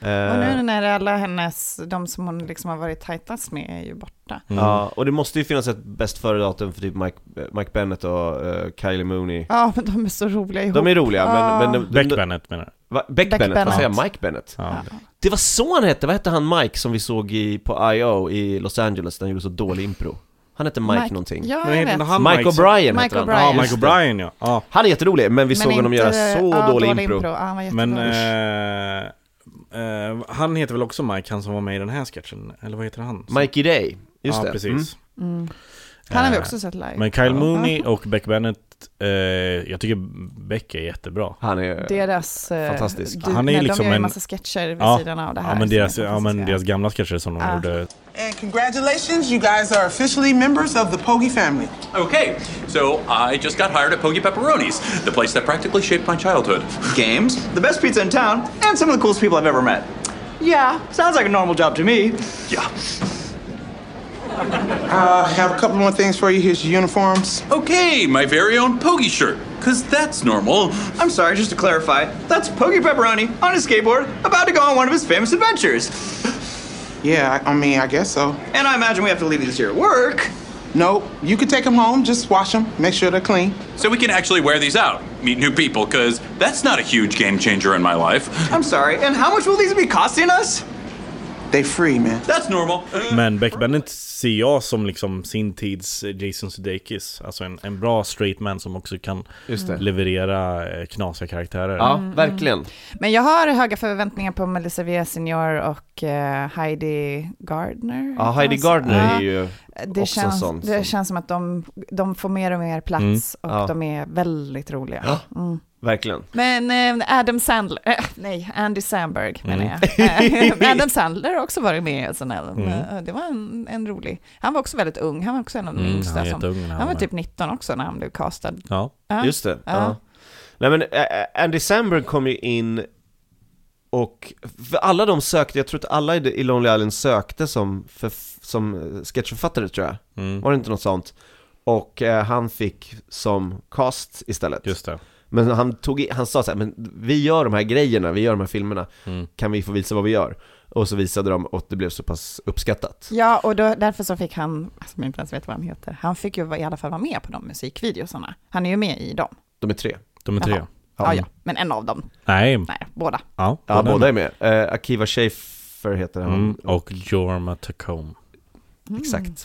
Speaker 1: Eh,
Speaker 2: Och nu när alla hennes, de som hon liksom har varit tajtast med är ju borta.
Speaker 6: Mm.
Speaker 1: Ja, och det måste ju finnas ett bäst före-datum för typ Mike, Mike Bennett och eh, Kylie Mooney.
Speaker 2: Ja, men de är så roliga ihop.
Speaker 1: De är roliga,
Speaker 2: Ja.
Speaker 1: men... men de,
Speaker 6: Beck
Speaker 1: de,
Speaker 6: Bennett menar.
Speaker 1: Va? Beck,
Speaker 2: Beck
Speaker 1: Bennett, vad
Speaker 2: Bennett.
Speaker 1: säger jag? Mike Bennett?
Speaker 6: Ja.
Speaker 1: Det var så han hette, vad hette han Mike som vi såg i, på I.O. i Los Angeles, där han gjorde så dålig impro? Han hette Mike, någonting.
Speaker 2: Ja,
Speaker 6: Men
Speaker 2: jag
Speaker 6: heter
Speaker 2: vet.
Speaker 6: han
Speaker 1: Mike
Speaker 6: Mike
Speaker 1: O'Brien
Speaker 2: Mike
Speaker 1: heter han.
Speaker 2: O'Brien.
Speaker 6: Ja,
Speaker 1: det.
Speaker 6: Bryan ja. ja.
Speaker 1: Han är jätterolig, men vi
Speaker 2: Men
Speaker 1: såg honom
Speaker 2: inte-
Speaker 1: göra så
Speaker 2: ja,
Speaker 1: dålig impro.
Speaker 2: Ja, han var.
Speaker 6: Men eh, eh, han heter väl också Mike, han som var med i den här sketchen? Eller vad heter han?
Speaker 1: Mikey Day, just
Speaker 6: ja,
Speaker 1: det.
Speaker 6: precis.
Speaker 1: Mm.
Speaker 2: Mm. Han har vi
Speaker 6: Eh,
Speaker 2: också sett live.
Speaker 6: Men Kyle
Speaker 1: Ja.
Speaker 6: Mooney och Beck Bennett, eh, jag tycker Beck är jättebra.
Speaker 1: Han är...
Speaker 2: Deras... eh,
Speaker 1: Fantastisk.
Speaker 2: Du,
Speaker 6: Han är
Speaker 2: nej,
Speaker 6: liksom
Speaker 2: de gör
Speaker 6: en-
Speaker 2: massa sketcher vid
Speaker 6: Ja,
Speaker 2: sidan av det här.
Speaker 6: ja men, deras, ja, men deras gamla sketcher som de
Speaker 2: Ah.
Speaker 6: gjorde.
Speaker 4: And congratulations, you guys are officially members of the Pogi family.
Speaker 10: Okay, so I just got hired at Pogi Pepperoni's, the place that practically shaped my childhood.
Speaker 11: Games, the best pizza in town, and some of the coolest people I've ever met. Yeah, sounds like a normal job to me.
Speaker 10: Yeah.
Speaker 4: Uh, I have a couple more things for you. Here's your uniforms.
Speaker 10: Okay, my very own Pogi shirt, because that's normal.
Speaker 11: I'm sorry, just to clarify, that's Pokey Pepperoni on a skateboard about to go on one of his famous adventures.
Speaker 4: Yeah, I, I mean, I guess so.
Speaker 11: And I imagine we have to leave these here at work.
Speaker 4: Nope, you can take them home. Just wash them. Make sure they're clean.
Speaker 10: So we can actually wear these out, meet new people, because that's not a huge game changer in my life.
Speaker 11: I'm sorry, and how much will these be costing us?
Speaker 4: They free, man.
Speaker 10: That's normal.
Speaker 6: Men Beck Bennett ser jag som liksom sin tids eh, Jason Sudeikis. Alltså en, en bra straight man som också kan leverera eh, knasiga karaktärer.
Speaker 1: Ja,
Speaker 2: Mm,
Speaker 1: verkligen.
Speaker 2: Men jag har höga förväntningar på Melissa Villaseñor och eh, Heidi Gardner.
Speaker 1: Ja, Heidi
Speaker 2: Alltså,
Speaker 1: Gardner
Speaker 2: ja.
Speaker 1: är ju
Speaker 2: Det,
Speaker 1: också
Speaker 2: känns,
Speaker 1: sån
Speaker 2: det
Speaker 1: som-
Speaker 2: känns som att de, de får mer och mer plats och
Speaker 1: Ja.
Speaker 2: de är väldigt roliga. Mm.
Speaker 1: Verkligen.
Speaker 2: Men eh, Adam Sandler, eh, nej, Andy Samberg menar
Speaker 1: Mm.
Speaker 2: jag. Eh, Adam Sandler har också varit med i SNL.
Speaker 6: Mm.
Speaker 2: Eh, Det var en, en rolig, han var också väldigt ung, han var också en av de
Speaker 6: Mm,
Speaker 2: yngsta.
Speaker 6: han
Speaker 2: som,
Speaker 6: när han
Speaker 2: var
Speaker 6: var
Speaker 2: typ 19 också när han blev castad.
Speaker 6: Ja.
Speaker 1: Just det. Ja. Nej men eh, Andy Samberg kom ju in och alla de sökte, jag tror att alla i Lonely Island sökte som, för, som sketchförfattare tror jag.
Speaker 6: Mm.
Speaker 1: Var det inte något sånt? Och eh, han fick som cast istället.
Speaker 6: Just det.
Speaker 1: Men han, tog, han sa så här, men vi gör de här grejerna, vi gör de här filmerna,
Speaker 6: Mm.
Speaker 1: kan vi få visa vad vi gör? Och så visade de och det blev så pass uppskattat.
Speaker 2: Ja, och då, därför så fick han, som jag inte ens vet vad han heter, han fick ju i alla fall vara med på de musikvideosarna. Han är ju med i dem.
Speaker 1: De är tre.
Speaker 6: De är tre.
Speaker 2: Jaha. Ja, ja, men en av dem.
Speaker 6: Nej.
Speaker 2: Nej, båda.
Speaker 6: Ja,
Speaker 1: Ja, båda är med. Eh, Akiva Schäfer heter han.
Speaker 6: Mm, och Jorma Tacome.
Speaker 1: Exakt.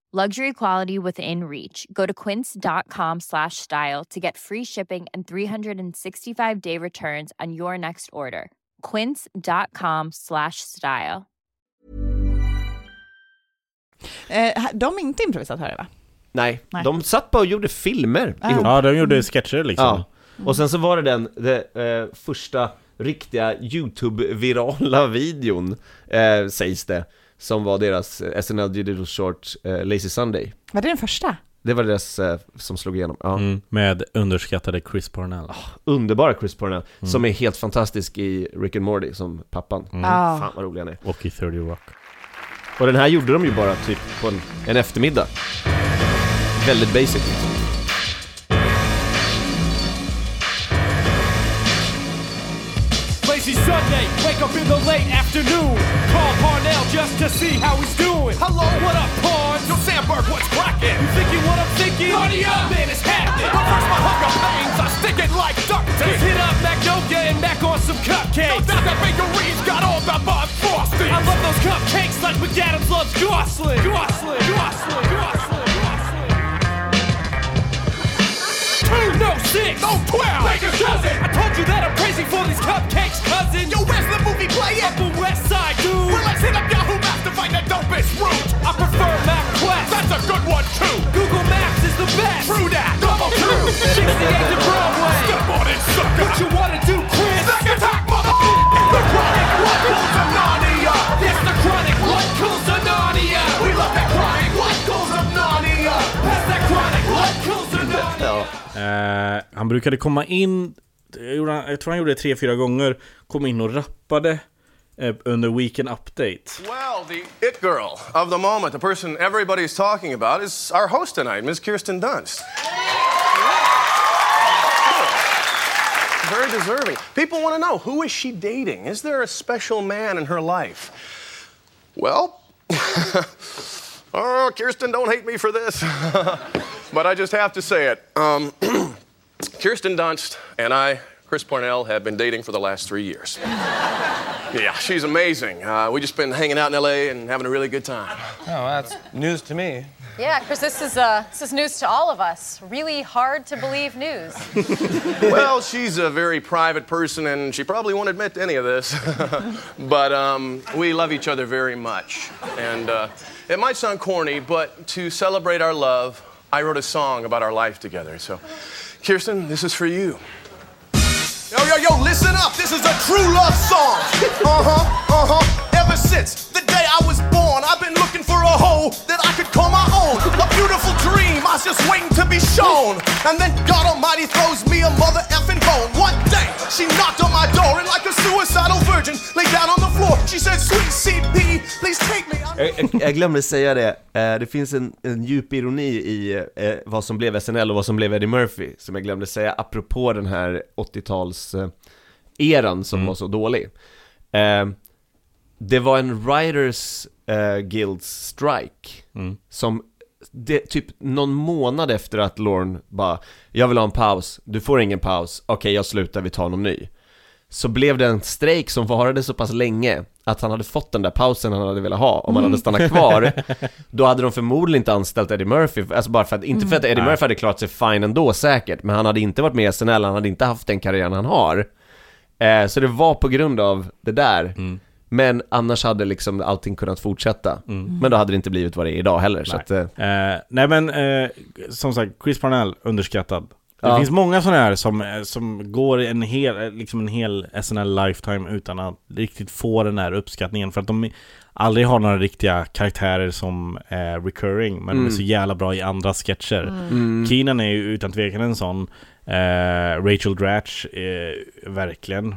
Speaker 12: Luxury quality within reach. Go to quince.com slash style to get free shipping and 365 day returns on your next order. Quince.com slash style.
Speaker 2: Eh, de är inte improvisatörer va?
Speaker 1: Nej,
Speaker 2: Nej.
Speaker 1: de satt bara och gjorde filmer
Speaker 2: Ah.
Speaker 1: ihop.
Speaker 6: Ja, de gjorde sketcher liksom.
Speaker 1: Ja. Och sen så var det den, det, eh, första riktiga YouTube-virala videon, eh, sägs det, som var deras eh, SNL Digital Short eh, Lazy Sunday.
Speaker 2: Var det den första?
Speaker 1: Det var deras eh, som slog igenom. Ja.
Speaker 6: Mm, med underskattade Chris Parnell.
Speaker 1: Underbara Chris Parnell,
Speaker 6: Mm.
Speaker 1: som är helt fantastisk i Rick and Morty som pappan.
Speaker 6: Mm.
Speaker 2: Ja.
Speaker 1: Fan vad rolig han är.
Speaker 6: Och i 30 Rock.
Speaker 1: Och den här gjorde de ju bara typ på en, en eftermiddag. Väldigt basic liksom.
Speaker 13: Lazy Sunday, wake up in the late afternoon. Call Parnell just to see how he's doing. Hello, what up, Parn? Yo, Sandberg, what's cracking? You thinking what I'm thinking? Party up! Man, it's happening. First, my hunger pains are sticking like duct tape. Just hit up Magnolia and back on some cupcakes. No doubt that bakery's got all that Bob Frosty. I love those cupcakes like McAdams loves Gosling. Gosling. Gosling. Gosling. No six, no twelve. Make a dozen. I told you that I'm crazy for these cupcakes, cousin. Yo, where's the movie playing? Upper West Side, dude. Well, let's hit up Yahoo Maps to find the dopest route. I prefer MapQuest. That's a good one too. Google Maps is the best. True that. Double true. 68 to Broadway. Step on it, sucker. What you wanna do, Chris?
Speaker 6: Eh, han brukade komma in, jag, tror han gjorde det tre, fyra gånger, kom in och rappade eh, under Weekend Update.
Speaker 14: Well, the it girl of the moment, the person everybody's talking about, is our host tonight, Miss Kirsten Dunst. Very deserving. People want to know who is she dating? Is there a special man in her life? Well, oh, Kirsten, don't hate me for this, but I just have to say it. Um, Kirsten Dunst and I, Chris Parnell, have been dating for the last three years. Yeah, she's amazing. Uh, we just been hanging out in LA and having a really good time.
Speaker 15: Oh, that's news to me.
Speaker 3: Yeah, Chris, this is uh, this is news to all of us. Really hard to believe news.
Speaker 14: well, she's a very private person, and she probably won't admit to any of this. but um, we love each other very much. And uh, it might sound corny, but to celebrate our love, I wrote a song about our life together. So, Kirsten, this is for you.
Speaker 13: Yo, yo, yo, listen up. This is a true love song. Uh huh, uh huh. Ever since the day I was born, I've been looking for a hoe that I could call my own. A beautiful dream, I was just waiting to be shown. And then God Almighty throws me a mother effing bone. One day, she knocked on my door and like a suicidal virgin, lay down on the floor. She said, Sweet CP, please take me. I'm
Speaker 1: Jag, glömde säga det, Eh, det finns en, en djup ironi i eh, vad som blev SNL och vad som blev Eddie Murphy Som jag glömde säga apropå den här 80-tals eh, eran som var så dålig eh, Det var en Writers eh, Guilds strike Som det, typ någon månad efter att Lorne bara Jag vill ha en paus, du får ingen paus, okej jag slutar, vi tar någon ny. Så blev det en strejk som varade så pass länge att han hade fått den där pausen han hade velat ha. Om han hade stannat kvar Då hade de förmodligen inte anställt Eddie Murphy, alltså bara för att, inte för att Eddie
Speaker 6: Nej.
Speaker 1: Murphy hade klarat sig fine ändå säkert Men han hade inte varit med i SNL, han hade inte haft den karriären han har. Eh, Så det var på grund av det där Men annars hade liksom allting kunnat fortsätta Men då hade det inte blivit vad det är idag heller så
Speaker 6: Nej.
Speaker 1: att, eh,
Speaker 6: Eh, nej men, eh, som sagt, Chris Parnell, underskattad. Det
Speaker 1: Ja.
Speaker 6: finns många sådana här som, eh, som går en hel, eh, liksom en hel SNL lifetime utan att riktigt få den här uppskattningen för att de aldrig har några riktiga karaktärer som är recurring men de
Speaker 1: Mm.
Speaker 6: är så jävla bra i andra sketcher.
Speaker 1: Mm.
Speaker 6: Keenan är ju utan tvekan en sån. Eh, Rachel Dratch, eh, verkligen.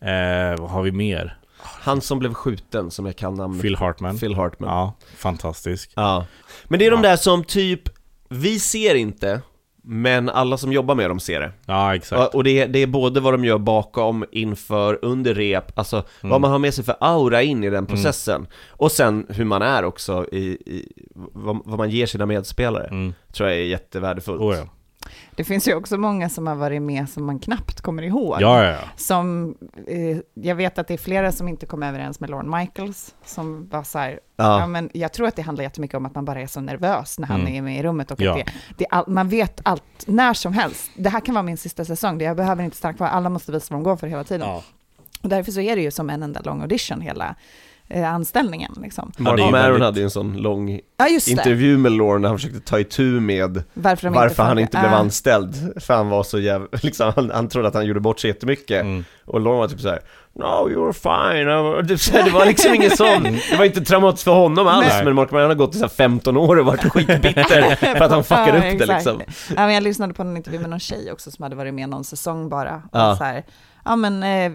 Speaker 6: Eh, vad har vi mer?
Speaker 1: Han som blev skjuten, som jag kan namnet
Speaker 6: Phil Hartman.
Speaker 1: Phil Hartman
Speaker 6: Ja, fantastisk.
Speaker 1: Ja. Men det är de där som typ, vi ser inte, men alla som jobbar med dem ser det.
Speaker 6: Ja, exakt.
Speaker 1: Och, det, är, det är både vad de gör bakom, inför, under rep, alltså
Speaker 6: Mm.
Speaker 1: vad man har med sig för aura in i den processen. Och sen hur man är också i, i vad, vad man ger sina medspelare. Tror jag är jättevärdefullt.
Speaker 6: Mm. Oh, ja.
Speaker 2: Det finns ju också många som har varit med som man knappt kommer ihåg.
Speaker 6: Ja, ja, ja.
Speaker 2: Som, eh, jag vet att det är flera som inte kom överens med Lorne Michaels, som var så här,
Speaker 1: Ja.
Speaker 2: ja. men jag tror att det handlar jättemycket om att man bara är så nervös när han
Speaker 6: Mm.
Speaker 2: är med i rummet och att det, det all, man vet allt, när som helst. Det här kan vara min sista säsong, jag behöver inte stanna kvar, alla måste visa vad de går för hela tiden. Och därför så är det ju som en enda lång audition, hela anställningen. Liksom.
Speaker 1: Mark Maron hade ju en sån lång
Speaker 2: Ja, just det.
Speaker 1: intervju med Lorne där han försökte ta itu med
Speaker 2: Varför inte
Speaker 1: han inte blev
Speaker 2: Ah.
Speaker 1: anställd. För han var så jävla, liksom, han, han trodde att han gjorde bort sig jättemycket.
Speaker 6: Mm.
Speaker 1: Och Lorne var typ såhär No, you're fine. Typ, så här, det var liksom ingen sån, det var inte traumatiskt för honom alls.
Speaker 6: Nej.
Speaker 1: Men Mark Maron har gått i så här 15 år och varit skitbitter för att han fuckade
Speaker 2: Ja,
Speaker 1: upp det liksom.
Speaker 2: Ja, men jag lyssnade på en intervju med någon tjej också som hade varit med någon säsong bara. Och
Speaker 1: Ja.
Speaker 2: så här, ja men eh,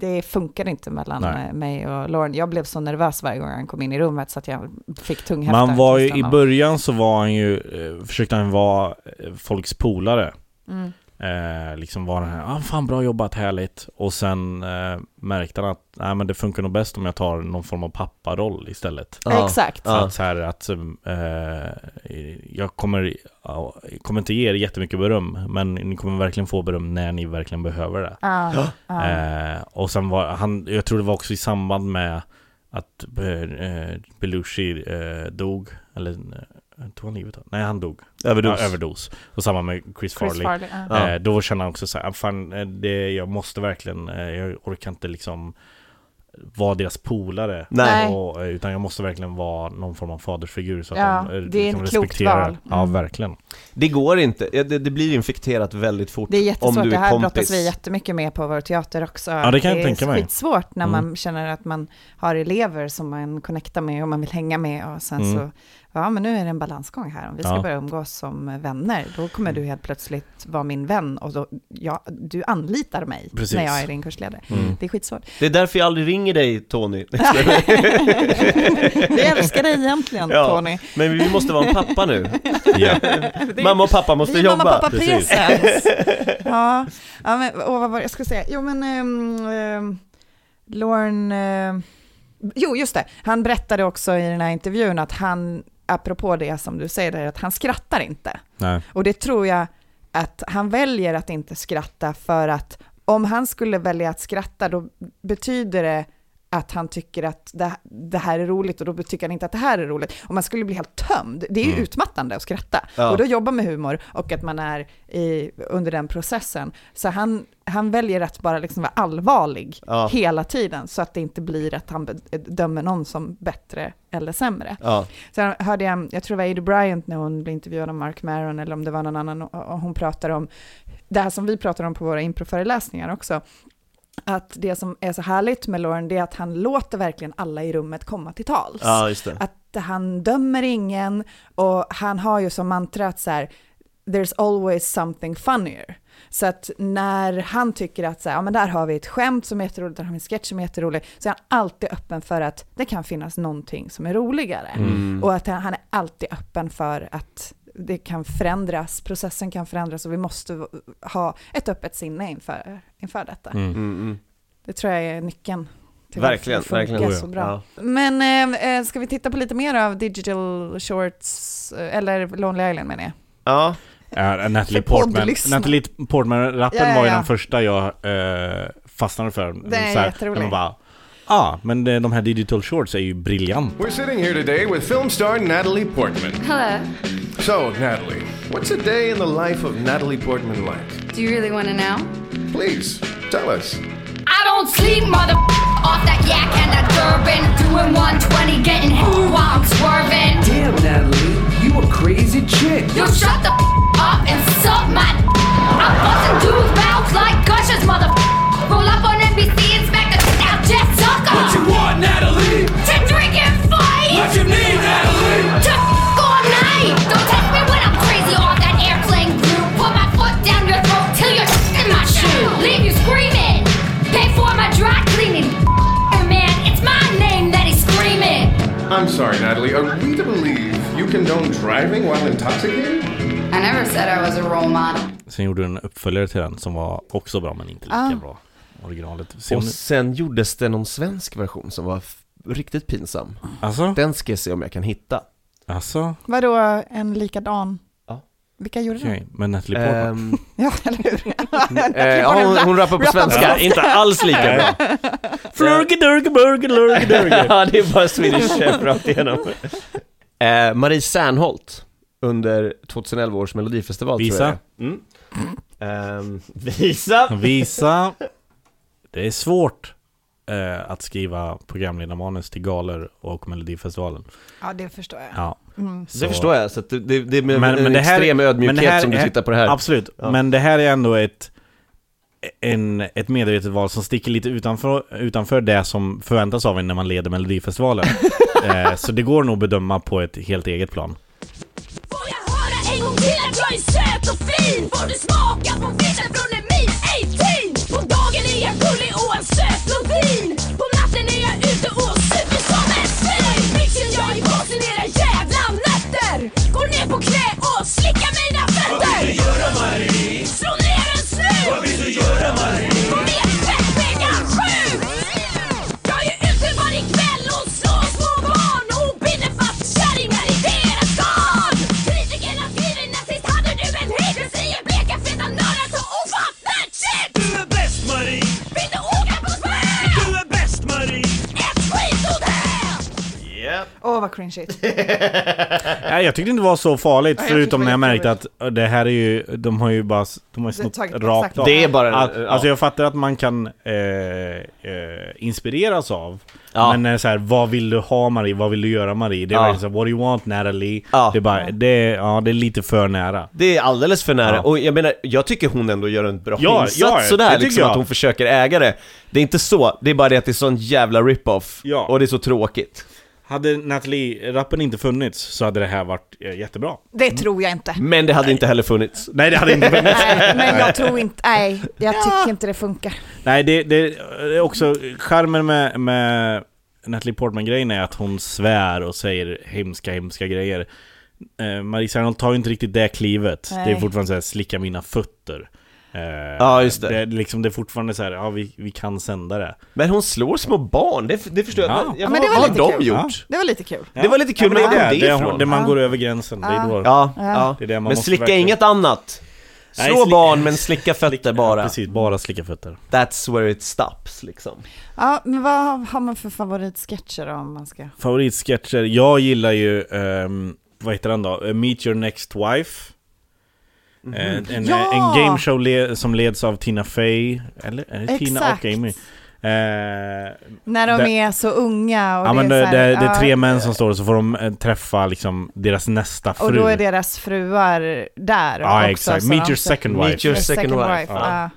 Speaker 2: det funkade inte mellan
Speaker 6: Nej.
Speaker 2: eh, mig och Lauren. Jag blev så nervös varje gång han kom in i rummet så att jag fick tunghäfta.
Speaker 6: Man var ju, i början så var han ju, eh, försökte han vara folks polare.
Speaker 2: Mm.
Speaker 6: Eh, liksom var den här, ah, fan bra jobbat, härligt. Och sen eh, märkte han att, nej men det funkar nog bäst om jag tar någon form av papparoll istället.
Speaker 2: Ja. Exakt.
Speaker 6: Så
Speaker 1: Ja.
Speaker 6: att så här att, eh, jag kommer, ja, jag kommer inte ge er jättemycket beröm, men ni kommer verkligen få beröm när ni verkligen behöver det.
Speaker 2: Ja, ja.
Speaker 6: Eh, och sen var han, jag tror det var också i samband med att eh, Belushi eh, dog, eller eh, tog han livet av? Nej han dog.
Speaker 1: Överdos.
Speaker 6: Ja, överdos. Och samma med Chris,
Speaker 2: Chris
Speaker 6: Farley.
Speaker 2: Farley, ja.
Speaker 6: Eh, då kände han också så här, fan, eh, det, jag måste verkligen, eh, jag orkar inte liksom vara deras polare.
Speaker 1: Nej.
Speaker 6: Och, eh, utan jag måste verkligen vara någon form av fadersfigur så att
Speaker 2: Ja,
Speaker 6: de eh,
Speaker 2: det är
Speaker 6: kan
Speaker 2: ett klokt val.
Speaker 6: det. Ja,
Speaker 2: Mm.
Speaker 6: verkligen.
Speaker 1: Det går inte, det, det blir infekterat väldigt fort
Speaker 2: Det är
Speaker 1: om
Speaker 2: jättesvårt,
Speaker 1: du
Speaker 2: det
Speaker 1: är
Speaker 2: här
Speaker 1: kompis.
Speaker 2: brottas vi jättemycket med på vår teater också.
Speaker 6: Ja, det kan jag tänka
Speaker 2: är
Speaker 6: mig.
Speaker 2: skitsvårt när
Speaker 6: Mm.
Speaker 2: man känner att man har elever som man connectar med och man vill hänga med och sen
Speaker 6: Mm.
Speaker 2: så, ja men nu är det en balansgång här, om vi ska
Speaker 6: Ja.
Speaker 2: börja umgås som vänner, då kommer du helt plötsligt vara min vän och då, ja, du anlitar mig
Speaker 1: Precis.
Speaker 2: när jag är din kursledare.
Speaker 1: Mm.
Speaker 2: Det är skitsvårt.
Speaker 1: Det är därför jag aldrig ringer dig Tony.
Speaker 2: Vi älskar dig egentligen, Tony.
Speaker 1: Men vi måste vara en pappa nu.
Speaker 6: Ja.
Speaker 1: Mamma och pappa måste
Speaker 2: vi är
Speaker 1: jobba.
Speaker 2: mamma, pappa,
Speaker 1: Precis.
Speaker 2: presens. ja, ja, men och vad var det jag skulle säga? Jo, men um, um, Lorne... ehm, jo, just det. Han berättade också i den här intervjun att han, apropå det som du säger, där, att han skrattar inte.
Speaker 6: Nej.
Speaker 2: Och det tror jag att han väljer att inte skratta för att om han skulle välja att skratta, då betyder det att han tycker att det, det här är roligt och då tycker han inte att det här är roligt. Och man skulle bli helt tömd. Det är ju
Speaker 16: Mm.
Speaker 2: utmattande att skratta.
Speaker 16: Ja.
Speaker 2: Och då jobba med humor och att man är i, under den processen. Så han, han väljer att bara liksom vara allvarlig
Speaker 1: Ja.
Speaker 2: hela tiden så att det inte blir att han dömer någon som bättre eller sämre.
Speaker 1: Ja.
Speaker 2: Sen hörde jag, jag tror det var Ady Bryant när hon blev intervjuad av Mark Maron eller om det var någon annan, och hon pratar om det här som vi pratar om på våra improföreläsningar också. Att det som är så härligt med Lauren, det är att han låter verkligen alla i rummet komma till tals.
Speaker 1: Ja, just det.
Speaker 2: Att han dömer ingen och han har ju som mantra att så här, there's always something funnier. Så att när han tycker att så här, ja, men där har vi ett skämt som är jätteroligt, där har vi en sketch som är jätterolig, så är han alltid öppen för att det kan finnas någonting som är roligare.
Speaker 16: Mm.
Speaker 2: Och att han, han är alltid öppen för att det kan förändras, processen kan förändras och vi måste ha ett öppet sinne inför, inför detta.
Speaker 1: Mm, mm.
Speaker 2: Det tror jag är nyckeln till
Speaker 1: Verkligen,
Speaker 2: det
Speaker 1: verkligen.
Speaker 2: så bra.
Speaker 1: Ja.
Speaker 2: Men eh, eh, ska vi titta på lite mer av digital shorts, eh, eller Lonely Island menar jag?
Speaker 1: Ja.
Speaker 6: Ja, Natalie Portman. Natalie Portman-rappen
Speaker 2: Ja, ja,
Speaker 6: var ju den första jag eh, fastnade för.
Speaker 2: Den är
Speaker 6: Så här,
Speaker 2: jätterolig.
Speaker 6: ah, men det- de här digital shorts är ju briljant.
Speaker 14: We're sitting here today with film star Natalie Portman.
Speaker 17: Hello.
Speaker 14: So, Natalie, what's a day in the life of Natalie Portman like?
Speaker 17: Do you really want to know?
Speaker 14: Please, tell us.
Speaker 17: I don't sleep, mother off that yak and that Durban. Doing 120, getting hit while I'm swerving.
Speaker 13: Damn, Natalie, you a crazy chick.
Speaker 17: You shut the up and suck my I'm busting dudes' mouths like gushers, mother Roll up on I'm
Speaker 14: sorry, Natalie. Are we to believe you condone driving while intoxicated?
Speaker 17: I never said I was a role model.
Speaker 6: Sen gjorde du en uppföljare till den som var också bra men inte lika
Speaker 2: Ah.
Speaker 6: bra. Originalet. Se
Speaker 1: Och
Speaker 6: ni-
Speaker 1: sen gjordes det någon svensk version som var riktigt pinsam.
Speaker 6: Alltså?
Speaker 1: Den ska jag se om jag kan hitta.
Speaker 6: Alltså?
Speaker 2: Vadå en likadan? Vilka gjorde
Speaker 6: Okej,
Speaker 2: det?
Speaker 6: men Natalie Portman.
Speaker 1: Ehm,
Speaker 2: Ja, eller hur?
Speaker 1: eh, ja, hon, hon rappar på svenska, inte alls lika bra.
Speaker 6: Flurgedurge, burge, lurge, durge.
Speaker 1: ja, det är bara Swedish Chef rakt igenom. Eh, Marie Serneholt under 2011 års melodifestival
Speaker 6: Visa.
Speaker 1: tror jag. Mm. Ehm, visa!
Speaker 6: Visa. Det är svårt eh, att skriva programledarmanus till galor och Melodifestivalen.
Speaker 2: Ja, det förstår jag.
Speaker 6: Ja.
Speaker 2: Mm.
Speaker 1: Det förstår jag, så att det, det, det är med en extrem ödmjukhet
Speaker 6: men det här
Speaker 1: som du tittar på det här.
Speaker 6: Absolut,
Speaker 1: Ja.
Speaker 6: men det här är ändå ett en, ett medvetet val som sticker lite utanför, utanför det som förväntas av en när man leder Melodifestivalen. eh, så det går nog att bedöma på ett helt eget plan.
Speaker 17: Höra en gång till att jag är söt och fin Får du smaka på fisken från en blondin På natten är jag ute och super som en svin Bitchen jag är basen era jävla nötter Går ner på knä och slickar mina fötter Vad vill du göra Marie? Slå ner en snut Vad vill du göra Marie?
Speaker 2: Åh vad cringeigt.
Speaker 6: Nej, jag tyckte inte det var så farligt,
Speaker 2: Nej, jag
Speaker 6: förutom när jag
Speaker 2: det
Speaker 6: märkte att det här är ju, de har ju bara, de har ju
Speaker 2: Det-
Speaker 6: snott
Speaker 2: tagit
Speaker 6: rakt av.
Speaker 1: Det är bara-
Speaker 6: att,
Speaker 1: ja.
Speaker 6: Alltså jag fattar att man kan eh, eh, inspireras av,
Speaker 1: Ja.
Speaker 6: men eh, så här, vad vill du ha Marie? Vad vill du göra Marie? Det är
Speaker 1: Ja.
Speaker 6: så här, what do you want Natalie?
Speaker 1: Ja.
Speaker 6: Det, är bara, det, är- ja, det är lite för nära.
Speaker 1: Det är alldeles för nära,
Speaker 6: Ja.
Speaker 1: och jag menar, jag tycker hon ändå gör en bra
Speaker 6: Ja,
Speaker 1: insats
Speaker 6: ja,
Speaker 1: sådär,
Speaker 6: det tycker
Speaker 1: liksom
Speaker 6: jag.
Speaker 1: att hon försöker äga det. Det är inte så, det är bara det att det är sån jävla rip-off,
Speaker 6: Ja.
Speaker 1: och det är så tråkigt.
Speaker 6: Hade Natalie-rappen inte funnits så hade det här varit eh, jättebra.
Speaker 2: Det tror jag inte.
Speaker 1: Men det hade inte heller funnits.
Speaker 6: Nej, det hade inte funnits.
Speaker 2: Nej, men jag tror inte, nej, jag tycker inte det funkar.
Speaker 6: Nej, det, det är också charmen med, med Natalie Portman-grejen är att hon svär och säger hemska, hemska grejer. Eh, Marie Serneholt tar ju inte riktigt det klivet.
Speaker 2: Nej.
Speaker 6: Det är fortfarande såhär, slicka mina fötter. Eh,
Speaker 1: Ja, just det.
Speaker 6: Det är, liksom, det är fortfarande så här, ja vi, vi kan sända det.
Speaker 1: Men hon slår små barn, det, det förstår jag.
Speaker 6: Ja.
Speaker 1: Ja.
Speaker 2: Ja, men det
Speaker 1: vad
Speaker 2: var
Speaker 1: har
Speaker 2: lite
Speaker 1: de
Speaker 2: kul.
Speaker 1: gjort?
Speaker 2: Det var lite kul.
Speaker 1: Det var lite kul, men
Speaker 6: det
Speaker 1: var
Speaker 6: det,
Speaker 1: det
Speaker 6: det,
Speaker 1: ifrån?
Speaker 6: det man
Speaker 2: Ja.
Speaker 6: går över gränsen. Det är då.
Speaker 1: Ja,
Speaker 2: Ja.
Speaker 6: Det är det man
Speaker 1: men
Speaker 6: måste
Speaker 1: slicka
Speaker 6: verkligen-
Speaker 1: inget annat.
Speaker 6: Nej,
Speaker 1: Slå
Speaker 6: slick-
Speaker 1: barn men slicka fötter bara.
Speaker 6: Precis, bara slicka fötter.
Speaker 1: That's where it stops liksom.
Speaker 2: Ja, men vad har man för favoritsketcher då, om man ska...
Speaker 6: Favoritsketcher, jag gillar ju, ehm, vad heter den då? Eh, Meet your next wife. Eh, En.
Speaker 2: Ja!
Speaker 6: en gameshow le som leds av Tina Fey, eller är det Tina och Amy? Eh,
Speaker 2: När de
Speaker 6: det-
Speaker 2: är så unga och
Speaker 6: ja
Speaker 2: det,
Speaker 6: men
Speaker 2: är
Speaker 6: det,
Speaker 2: så
Speaker 6: det,
Speaker 2: här,
Speaker 6: det är
Speaker 2: ja,
Speaker 6: tre män som står och så får de eh, träffa liksom deras nästa fru.
Speaker 2: Och då är deras fruar där
Speaker 6: Ja,
Speaker 2: också.
Speaker 6: exakt.
Speaker 2: så
Speaker 6: Meet your second wife.
Speaker 1: Meet your
Speaker 2: Your
Speaker 1: second wife.
Speaker 2: ja.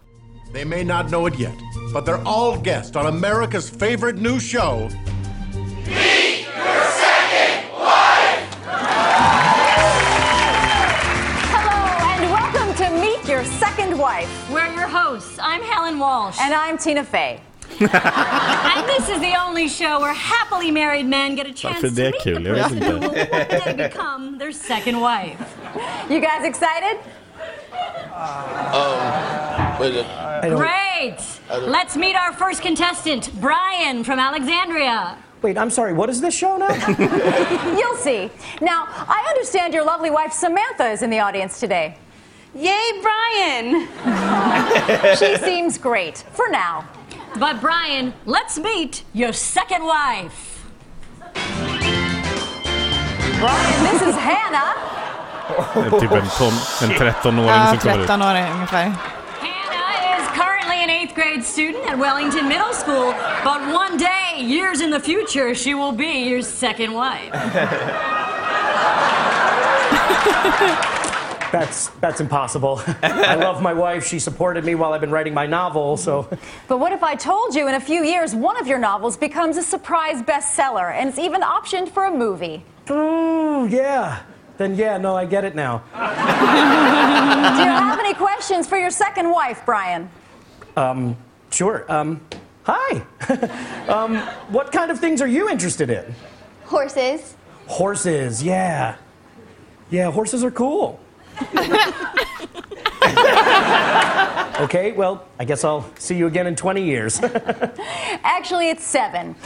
Speaker 18: They may not know it yet, but they're all guests on America's favorite new show.
Speaker 3: And
Speaker 17: I'm
Speaker 3: Tina Fey.
Speaker 17: And this is the only show where happily married men get a chance
Speaker 6: Varför
Speaker 17: to
Speaker 6: det är
Speaker 17: meet
Speaker 6: kul?
Speaker 17: the
Speaker 6: Jag vet
Speaker 17: person who
Speaker 6: inte.
Speaker 17: will one day become their second wife.
Speaker 3: You guys excited?
Speaker 17: Great! Let's meet our first contestant, Brian from Alexandria.
Speaker 16: Wait, I'm sorry, what is this show now?
Speaker 3: You'll see. Now, I understand your lovely wife Samantha is in the audience today.
Speaker 17: Yay, Brian!
Speaker 3: She seems great for now.
Speaker 17: But Brian, let's meet your second wife.
Speaker 3: Brian, this is Hannah.
Speaker 6: Det är typ en, ton, en 13-åring
Speaker 2: Ja,
Speaker 6: som kommer ut.
Speaker 2: 13 år ungefär.
Speaker 17: Hannah is currently an eighth grade student at Wellington Middle School, but one day, years in the future, she will be your second wife.
Speaker 16: That's that's impossible. I love my wife. She supported me while I've been writing my novel, so
Speaker 3: But what if I told you in a few years one of your novels becomes a surprise bestseller and it's even optioned for a movie?
Speaker 16: Ooh, yeah. Then yeah, no, I get it now.
Speaker 3: Do you have any questions for your second wife, Brian?
Speaker 16: Um, sure. Um, hi. um, what kind of things are you interested in?
Speaker 17: Horses.
Speaker 16: Horses, yeah. Yeah, horses are cool. okay, well, I guess I'll see you again in 20 years.
Speaker 3: Actually, it's seven.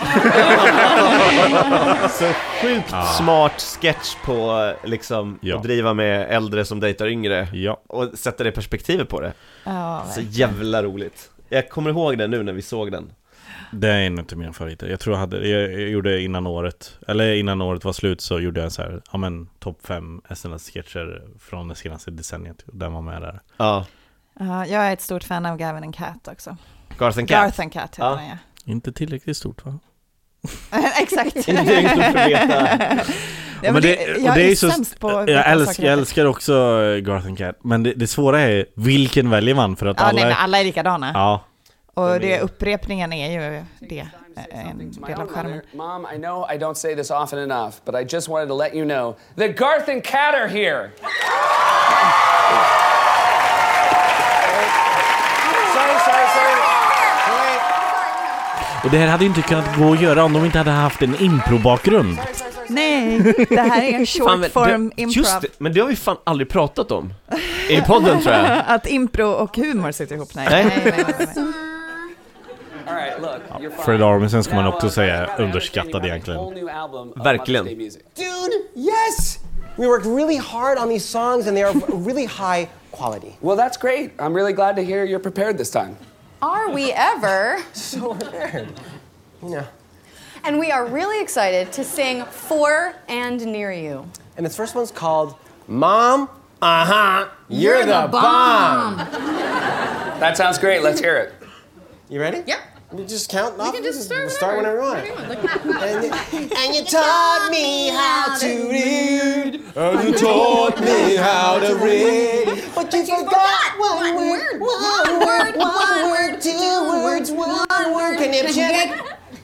Speaker 1: Så sjukt smart sketch på liksom
Speaker 6: Ja.
Speaker 1: att driva med äldre som dejtar yngre
Speaker 6: Ja.
Speaker 1: och sätta det perspektivet på det.
Speaker 2: Ja,
Speaker 1: Så jävla roligt. Jag kommer ihåg det nu när vi såg den.
Speaker 6: Det är en av mina favoriter. Jag tror jag hade, jag, gjorde innan året, eller innan året var slut så gjorde jag så här, ja men topp fem SNS-sketcher från det senaste decenniet. Den var med där.
Speaker 1: Ja.
Speaker 2: Ja, jag är ett stort fan av Gavin and Cat också.
Speaker 1: Garth and Cat.
Speaker 2: Garth and Cat heter
Speaker 1: Ja.
Speaker 2: den ja.
Speaker 6: Inte tillräckligt stort va?
Speaker 2: Exakt.
Speaker 1: Inte tillräckligt stort för veta.
Speaker 2: Ja, men det, jag
Speaker 6: det
Speaker 2: är,
Speaker 6: är så,
Speaker 2: på
Speaker 6: jag, älskar, jag älskar också eh, Garth and Cat, men det, det svåra är vilken väljer man för att
Speaker 2: Ja,
Speaker 6: alla
Speaker 2: nej, alla är likadana.
Speaker 6: Ja.
Speaker 2: Och det, upprepningen är ju det, eh, en del av skärmen.
Speaker 19: Mom, I know I don't say this often enough, but I just wanted to let you know that Garth and Kat are here.
Speaker 16: sorry, sorry, sorry.
Speaker 6: Och det här hade ju inte kunnat gå att göra om de inte hade haft en improbakgrund.
Speaker 2: Nej, det här är en short
Speaker 1: Fan,
Speaker 2: form
Speaker 1: det,
Speaker 2: improv.
Speaker 1: Just det, men det har vi fan aldrig pratat om. I podden tror jag.
Speaker 2: Att impro och humor sitter ihop. Nej,
Speaker 1: Nej.
Speaker 2: nej, nej, nej, nej.
Speaker 19: All right, look, you're fine.
Speaker 6: Fred Armisen ska man
Speaker 19: Now,
Speaker 6: också
Speaker 19: uh,
Speaker 6: säga
Speaker 19: I gotta
Speaker 6: underskattad
Speaker 19: understand you have a
Speaker 6: egentligen.
Speaker 19: whole new album of
Speaker 1: Verkligen.
Speaker 19: Mother's
Speaker 20: Dude, yes! We worked really hard on these songs and they are really high quality.
Speaker 19: Well, that's great. I'm really glad to hear you're prepared this time.
Speaker 3: Are we ever?
Speaker 20: So prepared. You know.
Speaker 21: and we are really excited to sing For and Near You.
Speaker 20: And this first one's called Mom, uh huh, you're, the, bomb.
Speaker 19: That sounds great. Let's hear it.
Speaker 20: You ready?
Speaker 21: Yep.
Speaker 20: You just count
Speaker 21: We
Speaker 20: off.
Speaker 21: can just start,
Speaker 20: start whenever you want.
Speaker 21: and,
Speaker 20: and you taught me how to read. And you taught me how to read. But you forgot one word, one word, one word, two words, one word. Conniption.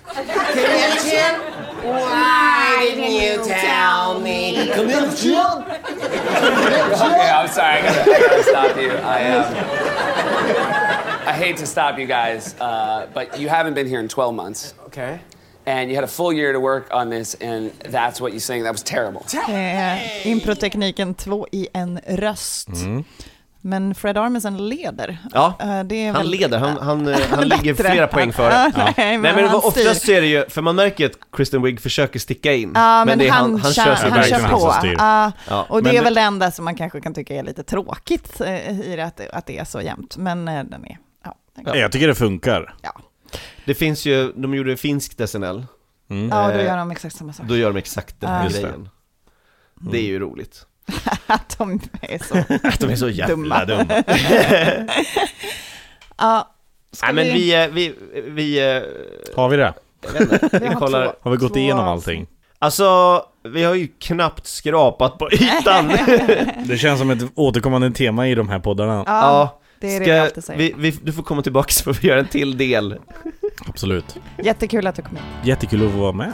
Speaker 20: Conniption. Why didn't you tell me? Conniption.
Speaker 19: Okay, I'm sorry. I gotta, I gotta stop you. I um, I hate to stop you guys, uh, but you haven't been here in 12 months.
Speaker 20: Okay.
Speaker 19: And you had a full year to work on this, and that's what you sang. That was terrible.
Speaker 2: Eh, improtekniken två i en röst.
Speaker 1: Mm.
Speaker 2: Men Fred Armisen leder.
Speaker 1: Ja,
Speaker 2: Eh, det är
Speaker 1: han
Speaker 2: väl-
Speaker 1: leder, han, han, eh, han ligger flera poäng före.
Speaker 2: Ja,
Speaker 1: Ja.
Speaker 2: nej, men
Speaker 1: Nej men
Speaker 2: han
Speaker 1: oftast
Speaker 2: styr.
Speaker 1: är det ju, för man märker att Kristen Wiig försöker sticka in.
Speaker 2: Ja, men,
Speaker 1: det är
Speaker 2: han,
Speaker 1: han
Speaker 2: kör, han, kör på. Ja,
Speaker 1: Ja.
Speaker 2: och det
Speaker 1: Men
Speaker 2: är väl det enda som man kanske kan tycka är lite tråkigt eh, i det, att, att det är så jämnt. Men eh, den är, ja. den.
Speaker 6: Jag tycker det funkar.
Speaker 1: Det finns ju, de gjorde finskt SNL.
Speaker 2: Ja, och då
Speaker 1: Eh,
Speaker 2: gör de exakt samma sak.
Speaker 1: Då gör de exakt den här
Speaker 2: Ja. Just det.
Speaker 1: grejen. Det är ju roligt.
Speaker 2: att de är så
Speaker 1: Att de är så jävla dumma.
Speaker 2: ja, ska
Speaker 1: Nej men vi, eh, vi, vi... eh,
Speaker 6: Har vi det?
Speaker 1: Jag vet inte, vi
Speaker 2: har
Speaker 1: kollar...
Speaker 2: två-
Speaker 6: Har vi gått
Speaker 2: två
Speaker 6: igenom
Speaker 2: avsnitt.
Speaker 6: allting?
Speaker 1: Alltså, vi har ju knappt skrapat på ytan.
Speaker 6: Det känns som ett återkommande tema i de här poddarna.
Speaker 2: Ja, det är det vi alltid säger.
Speaker 1: vi, vi, du får komma tillbaka så får vi göra en till del.
Speaker 6: Absolut.
Speaker 2: Jättekul att du kom hit.
Speaker 6: Jättekul att få vara med.